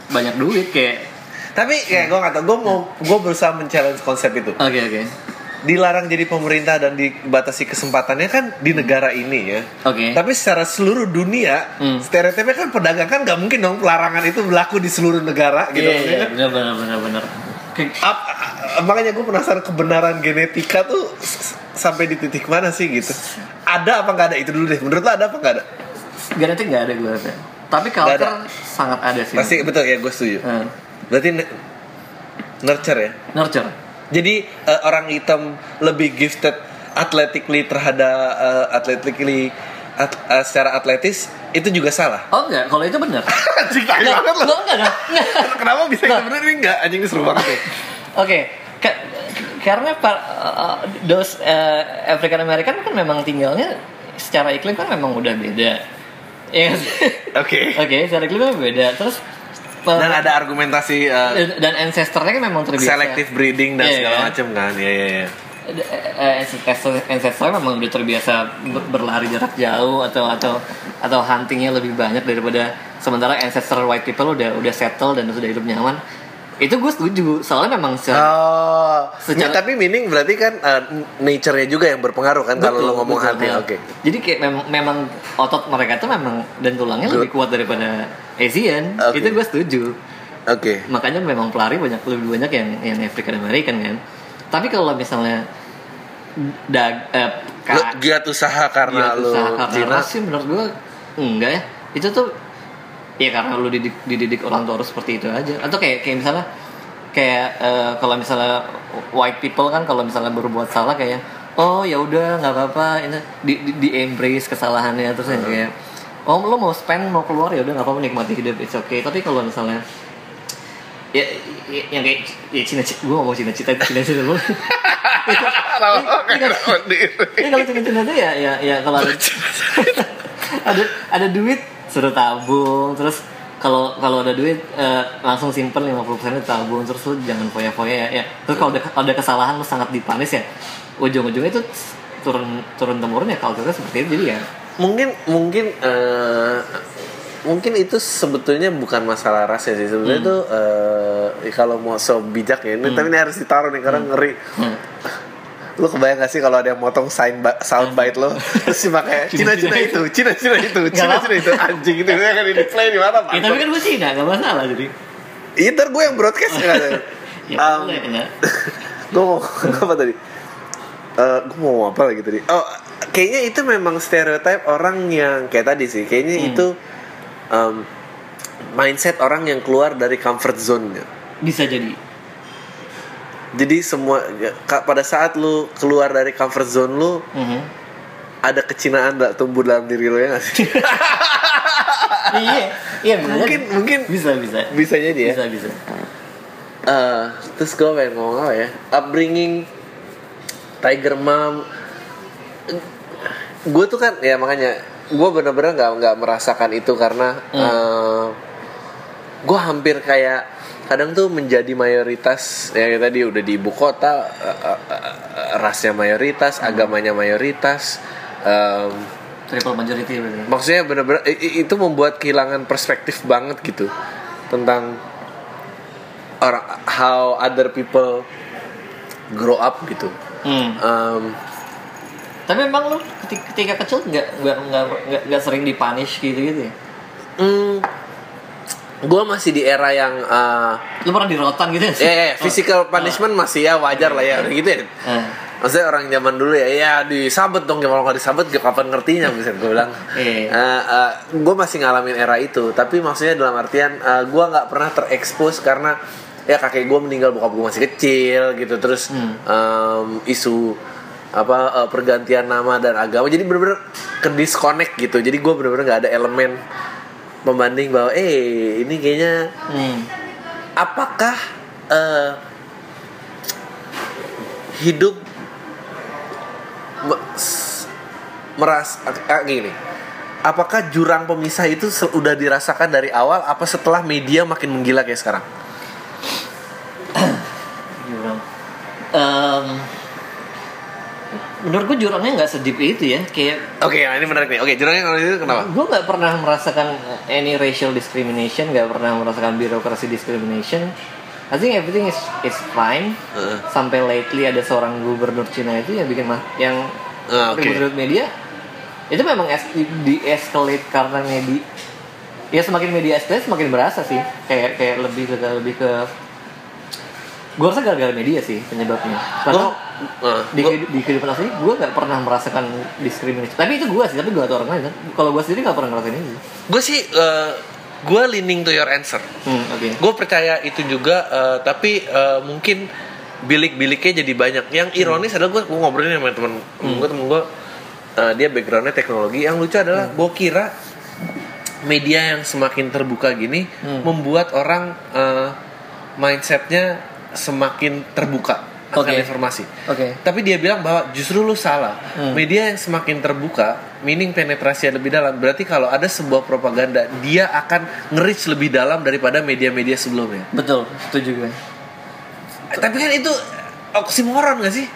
banyak duit kayak Tapi kayak gue gak tau, gue mau gue berusaha men-challenge konsep itu. oke oke Dilarang jadi pemerintah dan dibatasi kesempatannya kan di negara ini ya. oke Tapi secara seluruh dunia, Hmm. stereotipnya kan pedagang kan gak mungkin dong pelarangan itu berlaku di seluruh negara gitu. Iya, maksudnya iya, kan. benar benar benar benar Ap- makanya gue penasaran kebenaran genetika tuh sampai di titik mana sih gitu. Ada apa nggak ada itu dulu deh. Menurut lo ada apa nggak ada? genetik nggak ada gue rasa tapi Nggak ada. culture sangat ada sih Pasti betul ya gue setuju. Eh, Berarti nurture ya. nurture Jadi eh, orang hitam lebih gifted athletically terhadap eh, athletically at- eh, secara atletis itu juga salah. oh enggak kalau itu benar Anjing tai Nggak, banget loh. nggak, enggak, enggak, enggak. Kenapa bisa itu benar ini enggak? Anjing ini seru banget. Oke, ka- karena par- uh, those uh, African American kan memang tinggalnya secara iklim kan memang udah beda. Ya, kan? Oke. oke, secara iklimnya beda. Terus uh, Dan ada argumentasi eh, dan, ancestornya kan memang terbiasa. selective breeding dan Iya, segala iya. macam kan. Iya iya iya. Eh, ancestor ancestornya memang udah terbiasa ber- berlari jarak jauh atau atau atau huntingnya lebih banyak daripada sementara ancestor white people udah udah settle dan sudah hidup nyaman. Itu gue setuju. Soalnya memang secara Oh, Secara- Nggak, tapi meaning berarti kan eh, nature-nya juga yang berpengaruh kan kalau lo ngomong betul. hati. Nah, Oke. Jadi kayak memang, memang otot mereka tuh memang dan tulangnya lebih kuat daripada Asian. Oke. Itu gue setuju. Oke. Makanya memang pelari banyak lebih banyak yang yang African American kan. Tapi kalau misalnya dag eh, Lo giat usaha karena giat lo usaha karena Cina. sih menurut gue enggak ya. Itu tuh ya karena lu dididik, dididik orang tua seperti itu aja. Atau kayak kayak misalnya kayak eh, kalau misalnya white people kan kalau misalnya berbuat salah kayak oh ya udah nggak apa-apa ini di, di, di embrace kesalahannya terus yang kayak oh lo mau spend mau keluar ya udah nggak apa-apa nikmati hidup it's okay tapi kalau misalnya ya, ya yang kayak ya Cina Cina gue mau Cina Cina Cina Cina dulu Ini kalau Cina-Cina tuh ya, ya, ya kalau ada, ada ada duit suruh tabung, terus kalau kalau ada duit eh, langsung simpen 50% tabung, terus lu jangan foya-foya ya. ya. Terus kalau ada, kalau ada kesalahan lu sangat dipanis ya, ujung-ujungnya itu turun turun temurun ya culture seperti itu jadi ya. mungkin mungkin eh, mungkin itu sebetulnya bukan masalah ras ya sih sebetulnya itu eh, kalau mau so bijak ya ini tapi ini harus ditaruh nih karena ngeri Hmm. Lu kebayang gak sih kalau ada yang motong sign ba- sound bite lo terus sih pakai Cina Cina itu Cina Cina itu Cina Cina itu anjing itu kan di play di mana Ya, tapi kan gue Cina, gak masalah jadi. Iya ntar gue yang broadcast ya kan? Ya, Um, gue mau apa tadi? Eh gue mau apa lagi tadi? Oh, kayaknya itu memang stereotip orang yang kayak tadi sih. Kayaknya Hmm. itu um, mindset orang yang keluar dari comfort zone-nya. Bisa jadi. Jadi semua ya, pada saat lu keluar dari comfort zone lu Mhm. ada kecinaan gak tumbuh dalam diri lu ya gak sih? iya, iya bisa mungkin mungkin bisa bisa. bisa jadi ya. Bisa bisa. Eh, terus gue pengen ngomong apa ya upbringing Tiger Mom gue tuh kan ya makanya gue bener-bener nggak nggak merasakan itu karena gue hampir kayak kadang tuh menjadi mayoritas ya tadi udah di ibu kota eh, rasnya mayoritas agamanya mayoritas em, Triple majority berarti. maksudnya bener-bener itu membuat kehilangan perspektif banget gitu tentang orang how other people grow up gitu Hmm. Em, Tapi emang lu ketika, ketika kecil nggak nggak nggak nggak nggak sering dipunish gitu gitu ya? Hmm, gue masih di era yang uh, Lu pernah dirotan gitu ya? ya, ya, physical punishment masih ya wajar lah ya udah gitu ya. Ah. Maksudnya orang zaman dulu ya, ya disabet dong kalau nggak disabet kapan ngertinya bisa gue bilang. Iya. gue masih ngalamin era itu, tapi maksudnya dalam artian gue nggak pernah terekspos karena ya kakek gue meninggal bokap gue masih kecil gitu, terus Hmm. em, isu apa eh, pergantian nama dan agama, jadi bener-bener ke disconnect gitu. Jadi gue bener-bener nggak ada elemen pembanding bahwa eh ini kayaknya Hmm. apakah eh, hidup meras ah, gini apakah jurang pemisah itu se- udah dirasakan dari awal apa setelah media makin menggila kayak sekarang Jurang. Menurut gue jurangnya nggak sedip itu ya. Kayak oke nah ini menarik nih oke jurangnya kalau itu kenapa gue nggak pernah merasakan any racial discrimination, nggak pernah merasakan birokrasi discrimination. I think everything is is fine. Heeh. Sampai lately ada seorang gubernur Cina itu yang bikin ma- yang Ah, oke. ribut-ribut media itu memang es, di escalate karena media ya semakin media escalate semakin berasa sih kayak kayak lebih ke lebih ke gue rasa gara-gara media sih penyebabnya. Karena Gua- eh, di, gua- di kehidupan asli gue gak pernah merasakan diskriminasi. Tapi itu gue sih tapi gue atau orang lain kan. Kalau gue sendiri gak pernah ngerasain ini sih. gue sih gue leaning to your answer. Hmm, oke. Gue percaya itu juga eh, tapi eh, mungkin bilik-biliknya jadi banyak. Yang ironis adalah gue ngobrolin sama temen gue temen gue eh, dia backgroundnya teknologi. Yang lucu adalah gue kira media yang semakin terbuka gini Hmm. membuat orang eh, mindsetnya semakin terbuka akan Oke. informasi oke tapi dia bilang bahwa justru lu salah. Hmm. Media yang semakin terbuka, meaning penetrasi lebih dalam. Berarti kalau ada sebuah propaganda, dia akan nge-reach lebih dalam daripada media-media sebelumnya. betul setuju gue Eh, Tapi kan itu oksimoron gak sih?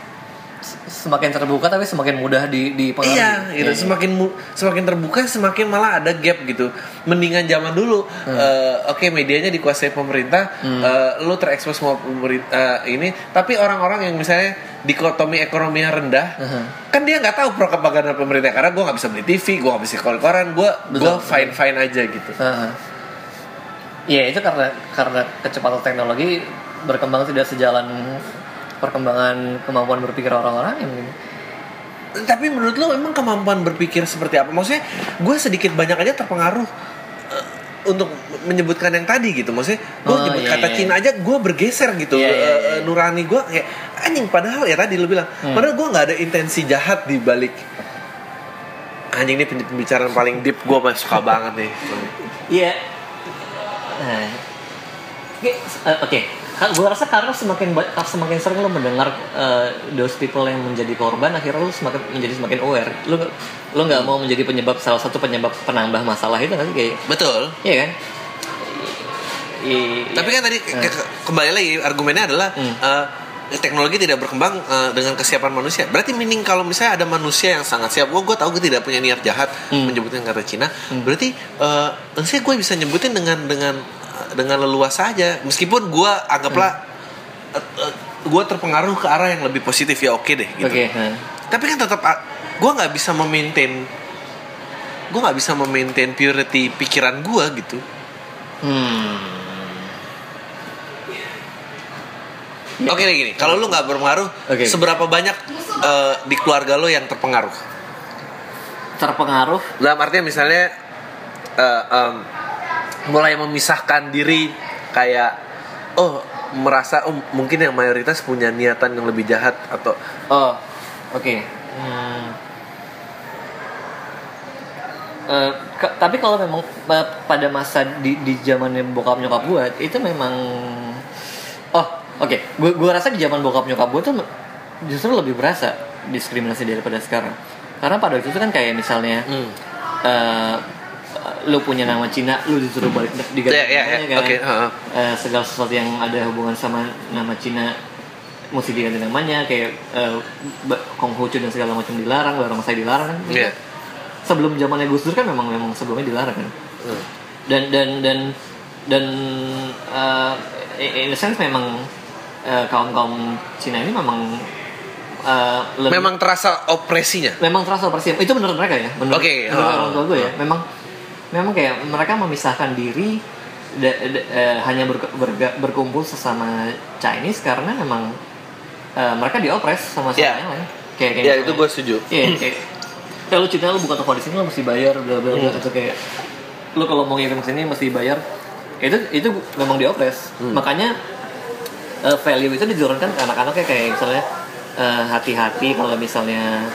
Semakin terbuka tapi semakin mudah di dipengaruhi Iya, gitu. Iya, iya. Semakin mu- semakin terbuka, semakin malah ada gap gitu. Mendingan zaman dulu, Hmm. eh, oke medianya dikuasai pemerintah, eh, lu terekspos sama pemerintah ini. Tapi orang-orang yang misalnya dikotomi ekonomi yang rendah, Mhm. kan dia nggak tahu propaganda pemerintah karena gue nggak bisa beli TV, gue nggak bisa koran, gue gue fine fine aja gitu. Heeh. Iya itu karena karena kecepatan teknologi berkembang tidak sejalan perkembangan kemampuan berpikir orang-orang ya mungkin. Tapi menurut lo emang kemampuan berpikir seperti apa? Maksudnya gue sedikit banyak aja terpengaruh eh, untuk menyebutkan yang tadi gitu. Maksudnya gue Oh, nyebut iya, kata iya. Cina aja gue bergeser gitu. Iya, iya, Eh, iya. eh, nurani gue kayak anjing. Padahal ya tadi lo bilang, Hmm. padahal gue nggak ada intensi jahat di balik. Anjing ini pembicaraan paling deep gue suka banget nih. Iya. Nah. Oke, eh, oke. Gue rasa karena semakin semakin sering lo mendengar eh, those people yang menjadi korban, akhirnya lo semakin menjadi semakin aware. Lo lo nggak mau menjadi penyebab salah satu penyebab penambah masalah itu nggak sih kayak Betul. iya kan? I- Tapi kan tadi ke- ke- kembali lagi argumennya adalah Hmm. eh, teknologi tidak berkembang eh, dengan kesiapan manusia. Berarti meaning kalau misalnya ada manusia yang sangat siap, gue gue tahu gue tidak punya niat jahat Hmm. menyebutkan kata Cina. Berarti eh saya gue bisa nyebutin dengan dengan dengan leluasa aja. Meskipun gue anggaplah Hmm. gue terpengaruh ke arah yang lebih positif ya oke deh gitu. Oke. nah. Tapi kan tetap gue nggak bisa memaintain gue nggak bisa memaintain purity pikiran gue gitu. Hmm. Oke deh gini, kalau lu nggak berpengaruh, Oke. seberapa banyak eh, di keluarga lu yang terpengaruh? Terpengaruh Dalam artian misalnya eh, em, mulai memisahkan diri kayak oh merasa oh mungkin yang mayoritas punya niatan yang lebih jahat atau Oh, oke. Hmm. Eh, ke- tapi kalau memang pa- pada masa di di zamannya bokap nyokap gue itu memang oh oke gue gue rasa di zaman bokap nyokap gue tuh justru lebih berasa diskriminasi daripada sekarang karena pada waktu itu kan kayak misalnya Hmm. eh, lu punya nama Cina lu disuruh balik diganti ya, ya. namanya kan Oke, heeh. Eh, segala sesuatu yang ada hubungan sama nama Cina mesti diganti namanya kayak eh, ba- Konghucu dan segala macam dilarang barongsai dilarang kan Iya. sebelum zamannya Gus Dur kan memang memang sebelumnya dilarang kan Hmm. dan dan dan dan eh, in a sense memang kaum kaum Cina ini memang eh, lebih- Memang terasa opresinya. memang terasa operasi itu menurut mereka ya menurut, Oke, menurut oh. orang tua gue ya memang memang kayak mereka memisahkan diri da- da- eh, hanya berke- berga- berkumpul sesama Chinese karena memang eh, mereka diopres sama sama Ya. yang lain kayak kayak Ya itu gue setuju. Iya, kayak kayak lu Cina lu buka toko di sini lu mesti bayar bla bla bla Hmm. itu kayak lu kalau mau ngirim ke sini mesti bayar itu itu memang diopres Hmm. makanya eh, value itu diturunkan ke anak-anaknya kayak misalnya eh, hati-hati kalau misalnya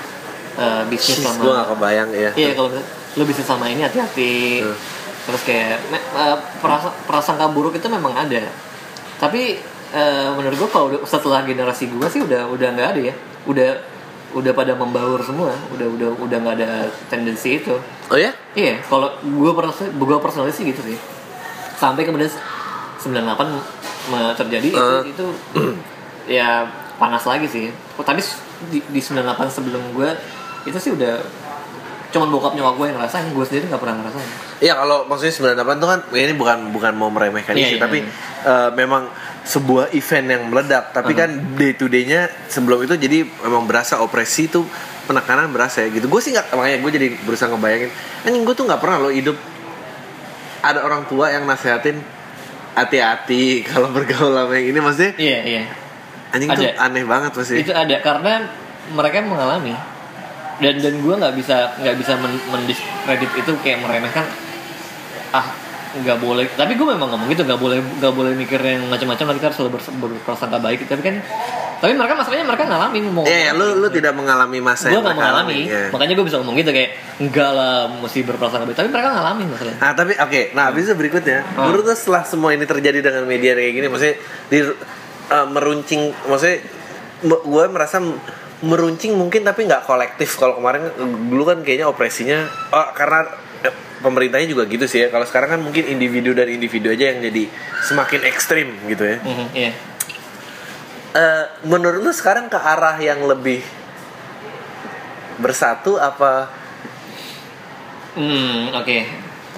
eh, bisnis Gue sama gak kebayang ya. iya kalau misalnya lu bisnis sama ini hati-hati. Hmm. terus kayak me- eh, perasa, prasangka buruk itu memang ada. Tapi eh, menurut gua kalau setelah generasi gua sih udah udah nggak ada ya. Udah udah pada membaur semua. Udah udah udah nggak ada tendensi itu. Oh ya? iya kalau gua personal gua personal sih gitu sih. Sampai kemudian 98 me- terjadi itu, Eh. itu ya panas lagi sih. Tapi di, di 98 sebelum gua itu sih udah cuman bokap nyokap gue yang ngerasain gue sendiri nggak pernah ngerasain Iya kalau maksudnya 98 tuh kan ya ini bukan bukan mau meremehkan Iya, isu iya, tapi iya. eh, memang sebuah event yang meledak tapi Uh-huh. kan day to day-nya sebelum itu jadi memang berasa opresi itu penekanan berasa ya gitu. Gue sih nggak makanya gue jadi berusaha ngebayangin anjing gue tuh nggak pernah lo hidup ada orang tua yang nasehatin hati-hati kalau bergaul sama yang ini maksudnya iya iya anjing tuh Ada. aneh banget pasti. itu ada karena mereka mengalami dan dan gue nggak bisa nggak bisa men mendiskredit itu kayak meremehkan ah nggak boleh. Tapi gue memang ngomong gitu nggak boleh nggak boleh mikir yang macam-macam nanti kita harus selalu ber- berprasangka baik. Tapi kan tapi mereka masalahnya mereka ngalamin mau Iya, ya, lu lu tidak mengalami masa gue nggak mengalami. alami, ya. makanya gue bisa ngomong gitu kayak enggak lah mesti berprasangka baik. Tapi mereka ngalamin masalahnya. Nah tapi oke, nah habis itu berikutnya, Hmm. menurut setelah semua ini terjadi dengan media kayak gini, maksudnya di uh, meruncing, maksudnya gue merasa meruncing mungkin tapi nggak kolektif. Kalau kemarin uh, dulu kan kayaknya opresinya, oh karena eh, pemerintahnya juga gitu sih ya. Kalau sekarang kan mungkin individu dan individu aja yang jadi semakin ekstrim gitu ya. Mhm, iya Eh, menurut lo sekarang ke arah yang lebih bersatu apa hmm oke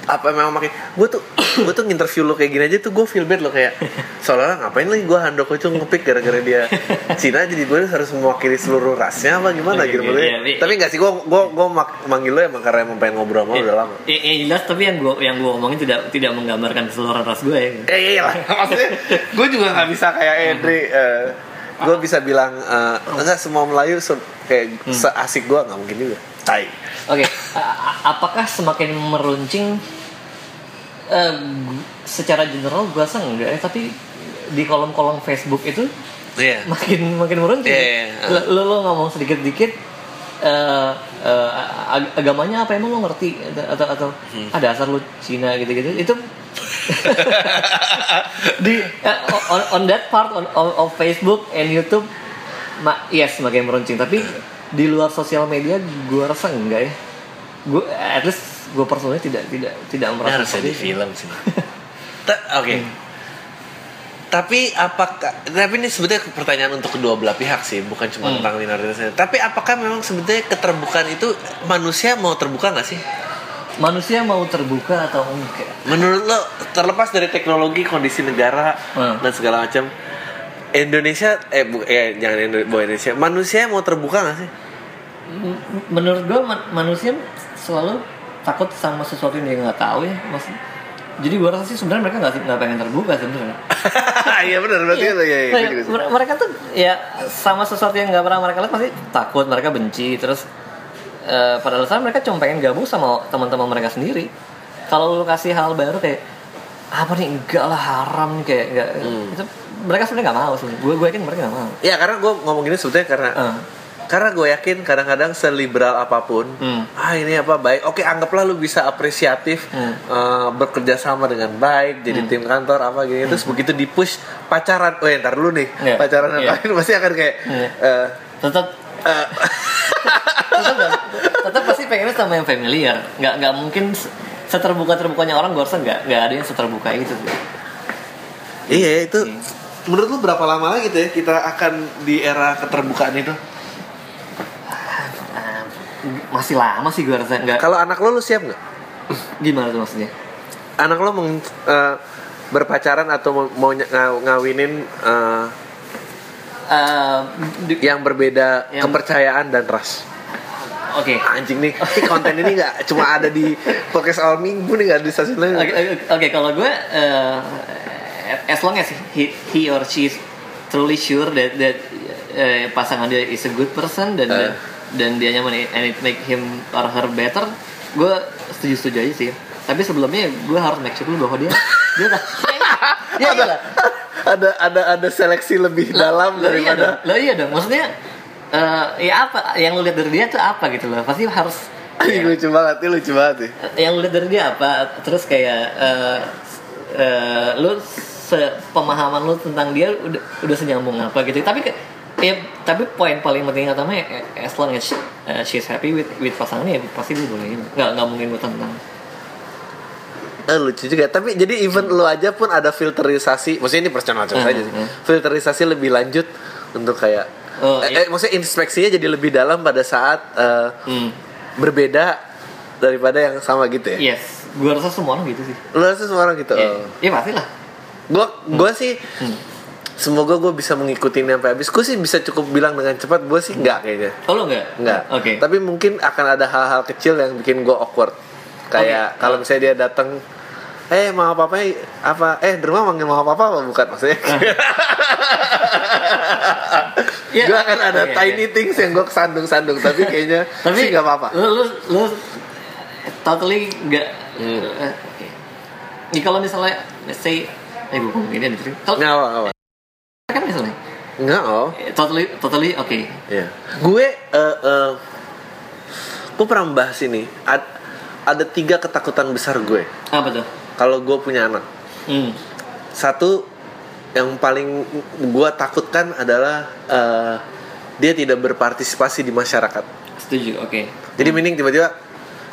apa memang makin gue tuh gue tuh interview lo kayak gini aja tuh gue feel bad lo kayak seolah ngapain lagi gue handoko itu ngepick gara-gara dia Cina jadi gue harus mewakili seluruh rasnya apa gimana Oke, gitu maksudnya. iya, iya. tapi nggak sih gue gue gue manggil lo emang karena emang pengen ngobrol sama lo udah lama. Ya, ya jelas tapi yang gue yang gue omongin tidak tidak menggambarkan keseluruhan ras gue ya. eh iya lah. Maksudnya gue juga nggak bisa kayak Edri gue bisa bilang eh, enggak semua Melayu se- kayak seasik gue nggak mungkin juga. Tai Oke, a- apakah semakin meruncing eh, secara general gue rasa enggak ya, tapi di kolom-kolom Facebook itu iya makin makin meruncing. Iya, iya. Lo, lo, lo ngomong sedikit-dikit eh, ag- agamanya apa emang lo ngerti atau atau, Hmm. ada asal lo Cina gitu-gitu itu di eh, on, on that part on, on, of Facebook and YouTube ma, yes makin meruncing tapi di luar sosial media gue rasa enggak ya gue at least gue personally tidak tidak tidak merasa seperti itu. film sih. Oke. Tapi apakah tapi ini sebetulnya pertanyaan untuk kedua belah pihak sih bukan cuma Hmm. tentang minoritasnya tapi apakah memang sebetulnya keterbukaan itu manusia mau terbuka nggak sih? Manusia mau terbuka atau enggak? Menurut lo terlepas dari teknologi kondisi negara Hmm. dan segala macam Indonesia eh bu, eh jangan Indonesia manusia mau terbuka nggak sih? Menurut gue manusia selalu takut sama sesuatu yang dia nggak tahu ya mas. Jadi gue rasa sih sebenarnya mereka nggak nggak pengen terbuka sebenarnya iya benar berarti Iya. itu ya, ya, sih. mere- mereka tuh ya sama sesuatu yang nggak pernah mereka lihat pasti takut mereka benci terus eh, pada dasarnya mereka cuma pengen gabung sama teman-teman mereka sendiri. Kalau lu kasih hal baru kayak apa nih enggak lah haram nih, kayak enggak. Hmm. itu mereka sebenarnya nggak mau sebenarnya gue gue yakin mereka nggak mau. Ya karena gue ngomong gini sebetulnya karena Eh, karena gue yakin kadang-kadang seliberal apa pun Hmm. ah ini apa baik oke anggaplah lu bisa apresiatif Hmm. eh, bekerja sama dengan baik jadi tim kantor apa gitu terus begitu di push pacaran oh ntar dulu nih Iya. pacaran Iya. lain pasti akan kayak Iya. eh, tetap eh, tetap pasti pengennya sama yang familiar nggak nggak mungkin se- seterbuka terbukanya orang gue rasa nggak nggak ada yang seterbuka itu iya itu menurut lu berapa lama lagi tuh ya kita akan di era keterbukaan itu masih lama sih gue rasa nggak kalau anak lo lu siap nggak gimana tuh maksudnya anak lo meng, eh, berpacaran atau mau, ny- ngaw- ngawinin Eh, di- yang berbeda Yang- kepercayaan dan ras. oke Anjing nih, konten ini nggak cuma ada di podcast awal minggu nih nggak di stasiun lain. Oke, oke, oke, kalau gue uh, as long as he, he or she is truly sure that that uh, pasangan dia is a good person dan Eh. Dan dia nyaman and it make him or her better, gue setuju setuju aja sih. Tapi sebelumnya gue harus make sure dulu bahwa dia dia udah ya, iya lah. ada ada ada seleksi lebih dalam Lo iya dong, daripada lo iya dong. Maksudnya eh, ya apa yang lu lihat dari dia tuh apa gitu loh. Pasti harus Anjing lucu banget, ini lucu banget nih. yang lu lihat dari dia apa terus kayak eh eh, lu se- pemahaman lu tentang dia udah udah senyambung apa gitu tapi ke- ya tapi poin paling penting utama ya eh, as long as she- eh, she's happy with with pasangannya ya pasti dia boleh nggak nggak mungkin gue tentang Eh, lucu juga. Tapi jadi even lu aja pun ada filterisasi. Maksudnya ini personal choice Hmm, aja sih. hmm. Filterisasi lebih lanjut untuk kayak Oh, eh, iya. eh, maksudnya inspeksinya jadi lebih dalam pada saat eh, hmm. berbeda daripada yang sama gitu ya. yes gue rasa semua orang gitu sih Lu rasa semua orang gitu? ya Oh. ya pasti lah Gua gua sih Hmm. Semoga gue bisa mengikuti sampai habis. Gue sih bisa cukup bilang dengan cepat. Gue sih enggak kayaknya. oh lo nggak Enggak. oke Tapi mungkin akan ada hal-hal kecil yang bikin gue awkward. Kayak Oke. kalau misalnya dia datang, eh mau apa apa apa? Eh di rumah manggil mau apa apa bukan maksudnya? Ya, gue akan ada oke, tiny things yang gue sandung-sandung tapi kayaknya tapi sih nggak apa-apa. lu lu lu totally nggak Hmm. eh, oke Ini kalau misalnya let's say eh ngomong ini ada kalau Nggak apa-apa. Kan misalnya Nggak oh. totally totally oke Iya. Gue eh eh, gue pernah membahas ini. Ad- ada tiga ketakutan besar gue apa tuh kalau gue punya anak. hmm. Satu yang paling gue takutkan adalah eh, dia tidak berpartisipasi di masyarakat. setuju oke Jadi meaning tiba-tiba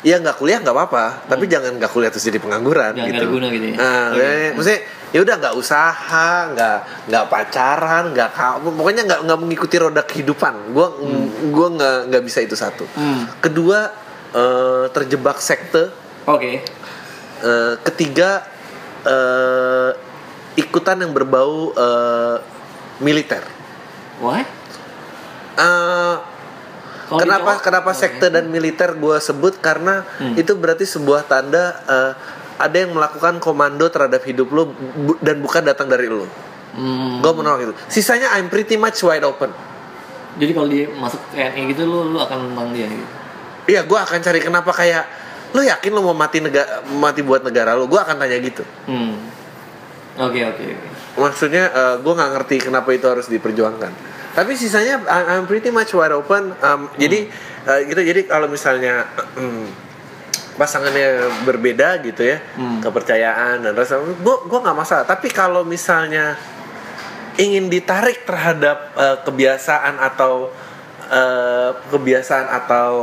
ya nggak kuliah nggak apa-apa, tapi jangan nggak kuliah terus jadi pengangguran Jangan gitu. guna gitu ya. Nah, Oke. ya, maksudnya ya udah nggak usaha, nggak nggak pacaran, nggak pokoknya nggak nggak mengikuti roda kehidupan. Gua gua nggak nggak bisa itu satu. Hmm. Kedua eh, terjebak sekte. oke Eh, ketiga eh, ikutan yang berbau eh, militer. why Eh, Kalau kenapa ditolak- kenapa Oke. sekte dan militer gue sebut karena Hmm. itu berarti sebuah tanda eh, ada yang melakukan komando terhadap hidup lo bu- dan bukan datang dari lo. Hmm. Gue menolak itu. Sisanya I'm pretty much wide open. jadi kalau dia masuk TNI gitu lu lu akan tentang dia gitu Iya, gue akan cari kenapa kayak lo yakin lo mau mati negara mati buat negara lo? Gue akan tanya gitu. hmm oke oke oke Maksudnya gue nggak ngerti kenapa itu harus diperjuangkan. Tapi sisanya I'm pretty much wide open. Um, Jadi eh, gitu. Jadi kalau misalnya mm, pasangannya berbeda gitu ya, Hmm. kepercayaan dan rasa, gue gue nggak masalah. Tapi kalau misalnya ingin ditarik terhadap eh, kebiasaan atau eh, kebiasaan atau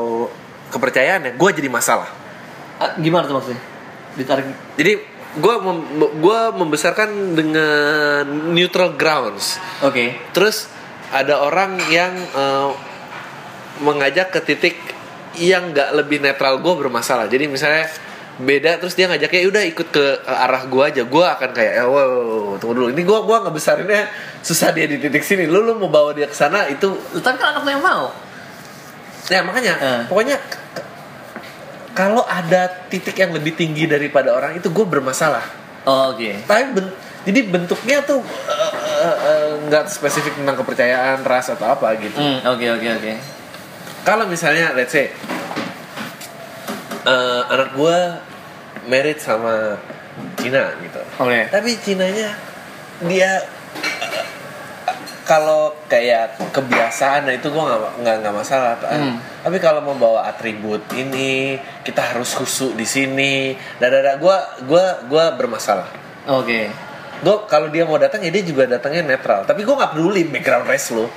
kepercayaannya, gue jadi masalah. Ah, gimana tuh maksudnya ditarik Jadi gue mem- gua membesarkan dengan neutral grounds. oke Terus ada orang yang eh, mengajak ke titik yang nggak lebih netral gue bermasalah. Jadi misalnya beda terus dia ngajaknya udah ikut ke ke arah gue aja gue akan kayak eh, wow tunggu dulu ini gue gua ngebesarinnya susah dia di titik sini lu lu mau bawa dia ke sana itu tapi kan anak lu yang mau ya makanya Eh. pokoknya kalau ada titik yang lebih tinggi daripada orang itu gue bermasalah. Oh, oke. Tapi ben- jadi bentuknya tuh eh, eh, eh, nggak spesifik tentang kepercayaan ras atau apa gitu. Hmm, oke oke oke. Kalau misalnya let's say eh, anak gue married sama Cina gitu. Oke. Tapi Cinanya dia kalau kayak kebiasaan nah itu gue nggak nggak nggak masalah Hmm. tapi kalau mau bawa atribut ini kita harus khusyuk di sini dadada gue gue gue bermasalah oke gue kalau dia mau datang ya dia juga datangnya netral tapi gue nggak peduli background race lo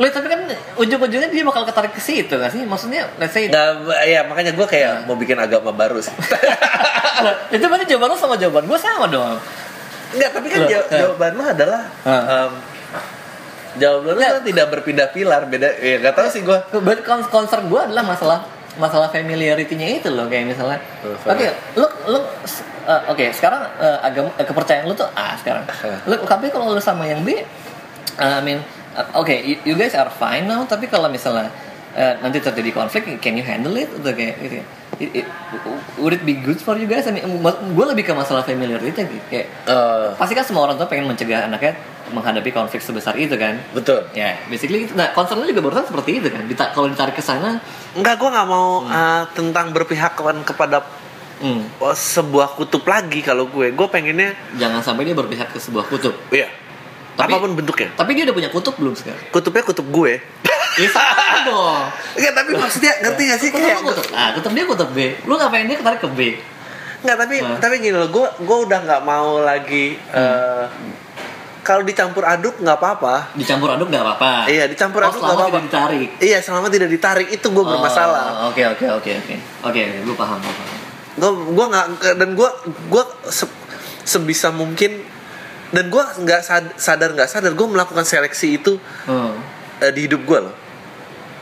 Lo tapi kan ujung-ujungnya dia bakal ketarik ke situ gak sih? Maksudnya let's say nggak ya makanya gue kayak mau bikin agama baru sih itu berarti jawaban lo sama jawaban gue sama dong. Nggak, tapi kan Loh, eh. jawaban lo adalah Hah. Jawaban lo Nggak. kan tidak berpindah pilar beda ya nggak tahu sih gue But con- concern gue adalah masalah masalah familiarity-nya itu loh kayak misalnya. Oh, Oke, lo lo uh, oke sekarang uh, agama uh, kepercayaan lo tuh A sekarang. Eh. Lo tapi kalau lo sama yang B, uh, I mean uh, oke you, you guys are fine now tapi kalau misalnya uh, nanti terjadi konflik can you handle it atau kayak gitu ya? It- it- would it be good for you guys? I mean, gue lebih ke masalah familiarity gitu. kayak Eh, pasti kan semua orang tua pengen mencegah anaknya menghadapi konflik sebesar itu kan? Betul. Ya basically nah concernnya juga barusan seperti itu kan? Dita- kalau ditarik ke sana Enggak, gue nggak mau eh, tentang berpihak kepada, kepada hmm, oh, sebuah kutub lagi kalau gue. Gue pengennya, jangan sampai dia berpihak ke sebuah kutub. Iya, Tapi- apa pun bentuknya. tapi dia udah punya kutub belum sekarang? Kutubnya kutub gue. ya sama dong. Enggak, tapi maksudnya ngerti gak sih? Kutub kayak kutub? Ah kutub dia kutub B. Lu ngapain dia ketarik ke B? Enggak, tapi Hah? tapi gini loh, gue gue udah nggak mau lagi eh, kalau dicampur aduk nggak apa-apa. dicampur aduk nggak apa-apa Iya, dicampur oh, aduk nggak apa-apa. tidak ditarik Iya, selama tidak ditarik itu gue bermasalah. Oh, oke oke oke oke oke gue paham gue paham gue gue nggak dan gue gue se- sebisa mungkin dan gue nggak sad- sadar nggak sadar gue melakukan seleksi itu Hmm. eh, di hidup gue loh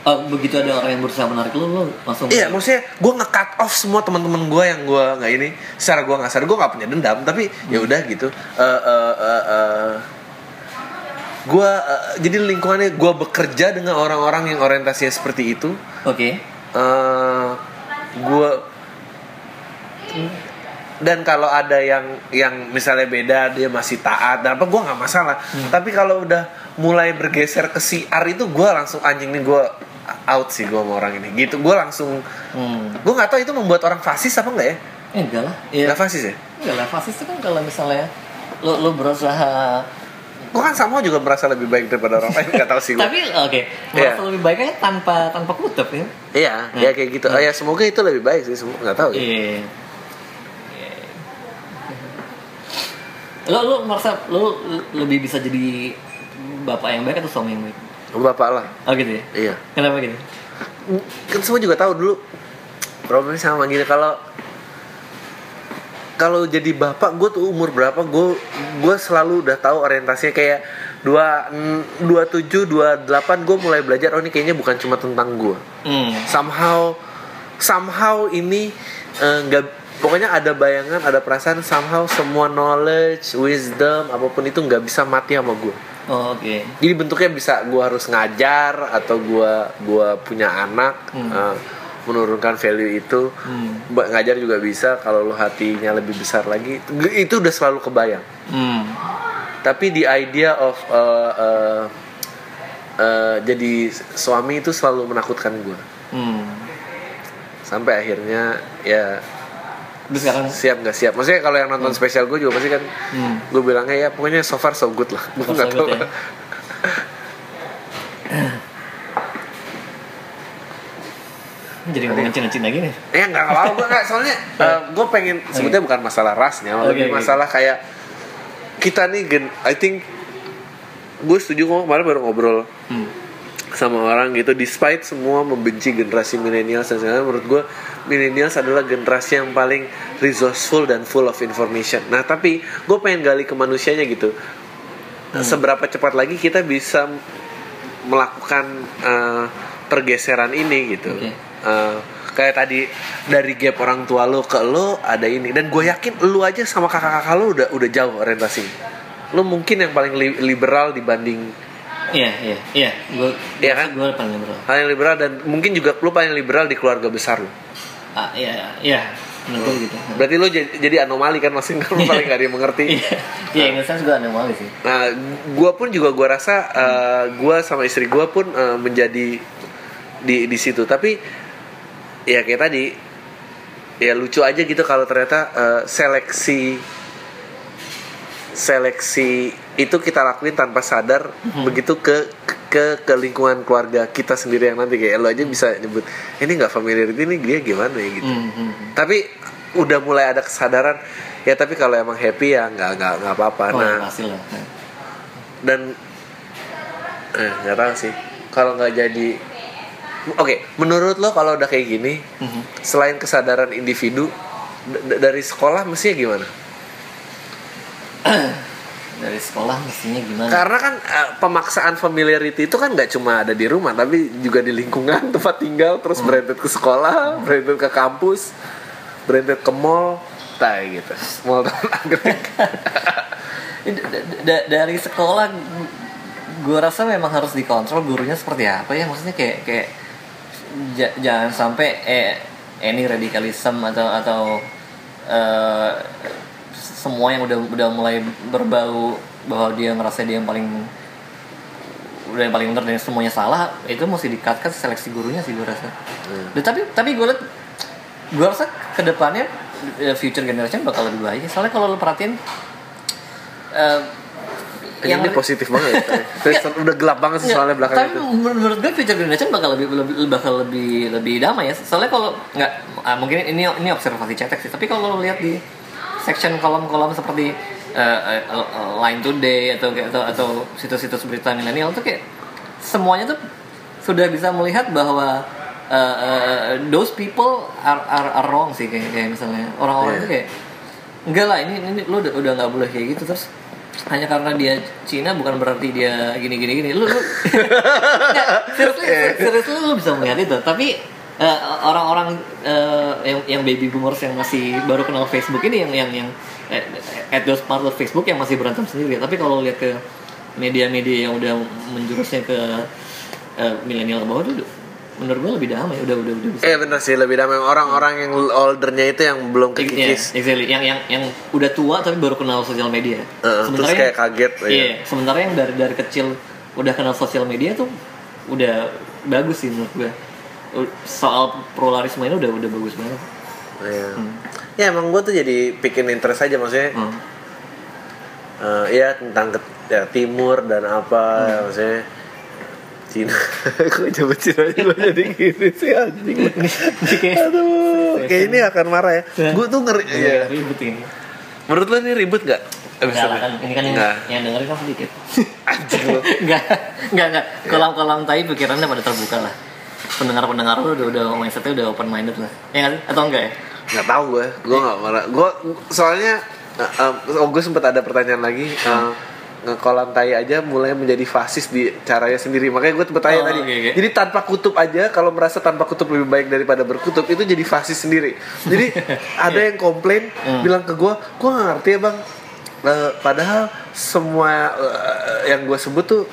Oh, begitu ada orang yang berusaha menarik lu, lu langsung iya maksudnya gue nge-cut off semua teman-teman gue yang gue nggak ini. Secara gue nggak sadar gue nggak punya dendam tapi ya udah gitu. Eh, eh, eh, eh, gue eh, jadi lingkungannya gue bekerja dengan orang-orang yang orientasinya seperti itu. Oke. eh gue dan kalau ada yang yang misalnya beda dia masih taat dan apa gue nggak masalah. Tapi kalau udah mulai bergeser ke siar itu gue langsung anjing nih gue out sih gue sama orang ini gitu gue langsung Hmm. gue nggak tahu itu membuat orang fasis apa enggak ya Eh, enggak lah. Iya. nggak fasis ya Enggak lah. Fasis itu kan kalau misalnya lu lu berusaha gue kan sama juga merasa lebih baik daripada orang lain nggak tahu sih gue tapi oke, merasa lebih baiknya tanpa tanpa kutub ya. iya ya kayak gitu oh, ya semoga itu lebih baik sih semua nggak tahu ya Iya. Lo lo merasa lo lebih bisa jadi bapak yang baik atau suami yang baik? Bapak lah Oh gitu ya. iya Kenapa gitu? kan semua juga tahu dulu problemnya sama gini kalau kalau jadi bapak gue tuh umur berapa gue gue selalu udah tahu orientasinya kayak dua dua tujuh dua delapan gue mulai belajar oh ini kayaknya bukan cuma tentang gue Hmm. somehow somehow ini eh, nggak pokoknya ada bayangan ada perasaan somehow semua knowledge wisdom apa pun itu nggak bisa mati sama gue Oh, oke. jadi bentuknya bisa gue harus ngajar atau gue gua punya anak Hmm. eh, menurunkan value itu Hmm. Ngajar juga bisa kalau lu hatinya lebih besar lagi itu udah selalu kebayang Hmm. tapi the idea of eh, eh, eh, jadi suami itu selalu menakutkan gue Hmm. sampai akhirnya ya Terus sekarang siap nggak siap maksudnya kalau yang nonton spesial gue juga pasti kan Hmm. gue bilangnya ya pokoknya so far so good lah gue So nggak good tahu ya. Jadi ngomongin Cina-Cina gini. Ya nggak apa gue nggak soalnya gue pengen sebetulnya bukan masalah rasnya, lebih oke. masalah kayak kita nih gen, I think gue setuju kok kemarin baru ngobrol Hmm. sama orang gitu, despite semua membenci generasi milenial dan segala menurut gue millennials adalah generasi yang paling resourceful dan full of information. Nah tapi gue pengen gali ke manusianya gitu, Hmm. seberapa cepat lagi kita bisa melakukan eh, pergeseran ini gitu. Oke. Eh, kayak tadi dari gap orang tua lo ke lo ada ini dan gue yakin lo aja sama kakak-kakak lo udah udah jauh orientasi lo mungkin yang paling li- liberal dibanding Iya, iya, iya. Gue, Iya kan? Gue paling liberal. paling liberal dan mungkin juga lo paling liberal di keluarga besar lo Ah, iya, iya. Menurut gue gitu. berarti lo jadi, jadi anomali kan masing kan paling gak ada yang mengerti Iya, iya, in gue anomali sih. Nah, gue pun juga gue rasa uh, gue sama istri gue pun uh, menjadi di di situ. Tapi ya kayak tadi ya lucu aja gitu kalau ternyata uh, seleksi seleksi itu kita lakuin tanpa sadar begitu ke ke ke lingkungan keluarga kita sendiri yang nanti. Kayak lo aja bisa nyebut ini nggak familiar ini dia gimana ya? gitu. Hmm, hmm, hmm. tapi udah mulai ada kesadaran ya tapi kalau emang happy ya nggak nggak nggak apa-apa. Oh, nah ya, lah. dan eh nggak tahu sih. Kalau nggak jadi oke menurut lo kalau udah kayak gini Mhm. selain kesadaran individu d- dari sekolah mestinya gimana Dari sekolah mestinya gimana? karena kan eh, pemaksaan familiarity itu kan nggak cuma ada di rumah tapi juga di lingkungan tempat tinggal terus branded ke sekolah branded ke kampus branded ke mall tai gitu. Mall anggrek da- dari sekolah gue rasa memang harus dikontrol gurunya seperti apa ya? Maksudnya kayak kayak ja- jangan sampai eh ini radikalisme atau atau eh, semua yang udah udah mulai berbau bahwa dia ngerasa dia yang paling udah yang paling benar dan semuanya salah itu mesti dikatkan seleksi gurunya sih gue rasa. Dan tapi tapi gue liat gue rasa ke depannya eh, future generation bakal lebih baik soalnya kalau lo perhatiin eh, Ini, ini positif banget ya. Terus udah gelap banget sih soalnya Nggak, belakang tapi itu. menurut menurut gue future generation bakal lebih lebih bakal lebih lebih damai ya soalnya kalau nggak ah, mungkin ini ini observasi cetek sih tapi kalau lo lihat di section kolom-kolom seperti eh, eh, eh, Line Today atau kayak- atau atau situs-situs berita milenial tuh kayak semuanya tuh sudah bisa melihat bahwa eh, eh, those people are, are, are wrong sih kayak, kayak misalnya. Orang-orang Iya. tuh kayak enggak lah ini ini lu udah udah nggak boleh kayak gitu. Terus hanya karena dia Cina bukan berarti dia gini gini gini. Lu lu Nggak, seriously seriously lu bisa melihat itu. Tapi orang-orang eh, yang yang baby boomers yang masih baru kenal Facebook ini yang yang yang eh, at those part of Facebook yang masih berantem sendiri tapi kalau lihat ke media-media yang udah menjurusnya ke eh, milenial ke bawah tuh menurut gue lebih damai udah udah udah bisa Eh bener sih lebih damai orang-orang yang oldernya itu yang belum Iya, kekikis. exactly. Yang yang yang udah tua tapi baru kenal sosial media. Heeh, terus kayak kaget, Iya. iya. Sementara yang dari dari kecil udah kenal sosial media tuh udah bagus sih menurut gue. Soal pluralisme ini udah udah bagus banget. Iya. Ya emang gue tuh jadi bikin interest aja maksudnya. Hmm. eh, ya tentang ke, ya, timur dan apa Hmm. ya, maksudnya Cina. Kok coba Cina gue jadi gini sih anjing. Aduh, kayak ini akan marah ya. Ya. Gue tuh ngeri. Iya. ribet ini. Menurut lo ini ribut gak? Enggak lah kan, ini kan yang, Enggak. yang dengerin kan sedikit. Anjing lo. Enggak, enggak, enggak. Kolam-kolam tai pikirannya pada terbuka lah. Pendengar-pendengar lu udah udah mindsetnya udah open minded lah. Ya sih? Atau enggak ya? nggak tahu gue gue nggak marah gue soalnya uh, oh gue sempat ada pertanyaan lagi. Uh, ngekolam tai aja mulai menjadi fasis di caranya sendiri. Makanya gue bertanya Oh, tadi. oke, oke. jadi tanpa kutub aja kalau merasa tanpa kutub lebih baik daripada berkutub itu jadi fasis sendiri. Jadi ada yang komplain bilang ke gue gue nggak ngerti ya bang. Eh, padahal semua eh, yang gue sebut tuh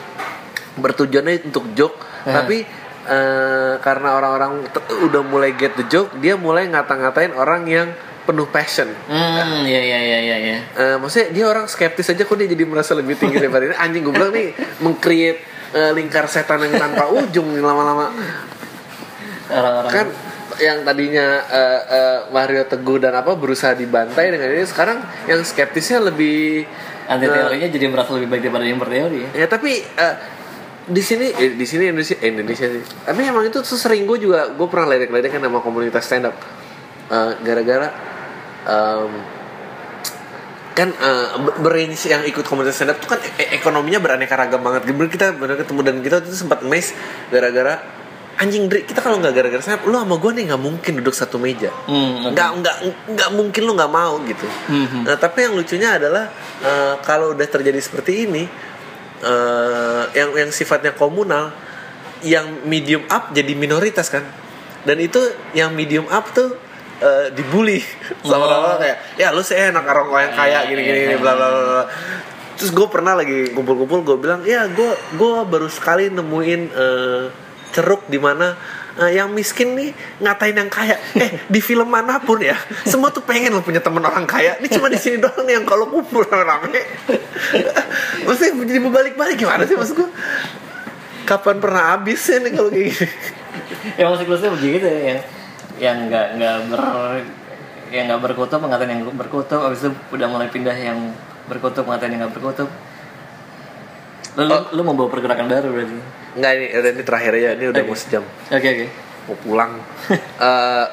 bertujuannya untuk joke. Tapi eh, karena orang-orang udah mulai get the joke dia mulai ngata-ngatain orang yang penuh passion Hmm, ya ya ya ya ya. Eh, maksudnya dia orang skeptis aja kok dia jadi merasa lebih tinggi daripada ini anjing gue bilang nih mengcreate eh, lingkar setan yang tanpa ujung lama-lama Orang-orang kan yang tadinya eh, eh, Mario Teguh dan apa berusaha dibantai dengan ini sekarang yang skeptisnya lebih anti teorinya jadi merasa lebih baik daripada yang berteori ya. ya tapi eh, di sini eh, di sini Indonesia eh, Indonesia sih. Tapi emang itu tuh sering gue juga gue pernah ledek-ledek kan sama komunitas stand up Eh, gara-gara em, kan eh, ber- berange yang ikut komunitas stand up tuh kan e- ekonominya beraneka ragam banget. Bener kita bener ketemu dan kita tuh sempat mes gara-gara anjing Dri kita kalau nggak gara-gara stand up lu sama gue nih nggak mungkin duduk satu meja. Hmm, oke. nggak nggak nggak mungkin lu nggak mau gitu. Mhm. nah tapi yang lucunya adalah eh, kalau udah terjadi seperti ini eh, yang yang sifatnya komunal yang medium up jadi minoritas kan dan itu yang medium up tuh eh, dibully sama Oh. orang kayak ya lu sih enak orang yang kaya gini gini gini bla bla bla bla." terus gue pernah lagi kumpul-kumpul gue bilang ya gue gue baru sekali nemuin eh, ceruk di mana eh, yang miskin nih ngatain yang kaya. Eh di film mana pun ya semua tuh pengen lo punya teman orang kaya. Ini cuma di sini doang nih yang kalau kumpul rame. Maksudnya jadi berbalik-balik gimana sih maksud gue kapan pernah habisnya nih kalau kayak gini? Ya maksud begitu ya yang yang nggak nggak ber yang nggak berkutub mengatain yang berkutub abis itu udah mulai pindah yang berkutub mengatain yang nggak berkutub lu, lu, lu mau bawa pergerakan baru berarti Enggak ini ini terakhir ya ini udah Oke. mau sejam. Oke oke. Mau pulang. Eh,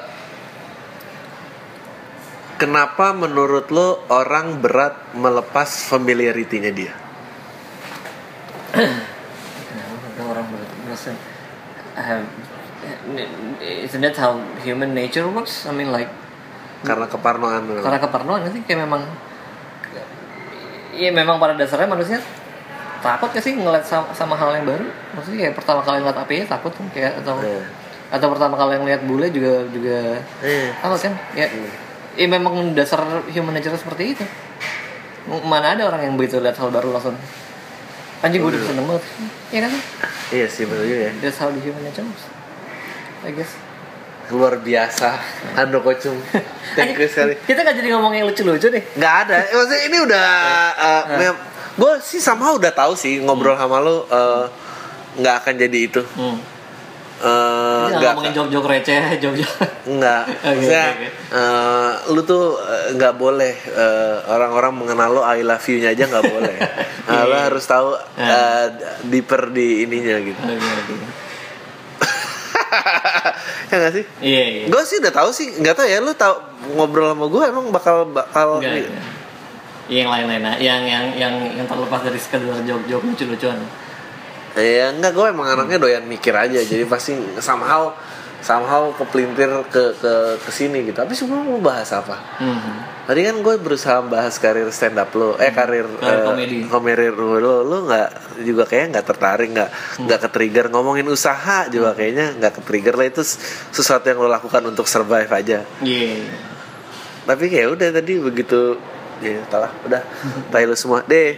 kenapa menurut lo orang berat melepas familiarity-nya dia? Kenapa orang ber- merasa uh, isn't that how human nature works? I mean like karena keparnoan karena keparnoan sih? Kayak memang Iya memang pada dasarnya manusia takut gak sih ngeliat sama, sama hal yang baru maksudnya kayak pertama kali ngeliat api takut kan kayak atau Iya. atau pertama kali ngeliat bule juga juga Iya. takut kan ya ya memang dasar human nature seperti itu mana ada orang yang begitu lihat hal baru langsung Anjing gue udah seneng banget. Iya kan? Iya sih bener juga ya. That's how the human nature. I guess. Luar biasa. Ando kocung. Thank you sekali. Kita gak jadi ngomong yang lucu-lucu deh. Nggak ada. Eh, Maksudnya ini udah. Gue sih sama udah tahu sih ngobrol sama lu eh, nggak akan jadi itu. Hmm. Kita nggak ngomongin jok-jok receh, jok-jok. Enggak, Oke, maksudnya oke, oke. eh, lu tuh eh, nggak boleh eh, orang-orang mengenal lo I love you-nya aja nggak boleh. Nah, lo harus tahu eh, deeper di ininya gitu. Oke, oke. ya nggak sih? Iya, iya. Gue sih udah tahu sih, nggak tahu ya lu tahu ngobrol sama gue emang bakal bakal Enggak, enggak. Yang lain-lain nah. yang yang yang yang terlepas dari sekedar jok-jok lucu-lucuan. Ya enggak, gue emang anaknya doyan mikir aja, jadi pasti somehow somehow kepelintir ke ke ke sini gitu. Tapi semua mau bahas apa? Hmm. Tadi kan gue berusaha bahas karir stand up lo, eh karir, Karir eh, komedi. komedi lo, lo nggak juga kayaknya nggak tertarik, nggak nggak ke trigger ngomongin usaha juga kayaknya nggak ke trigger lah itu sesuatu yang lo lakukan untuk survive aja. Iya. Tapi kayak udah tadi begitu, ya telah udah, tahu semua. Deh.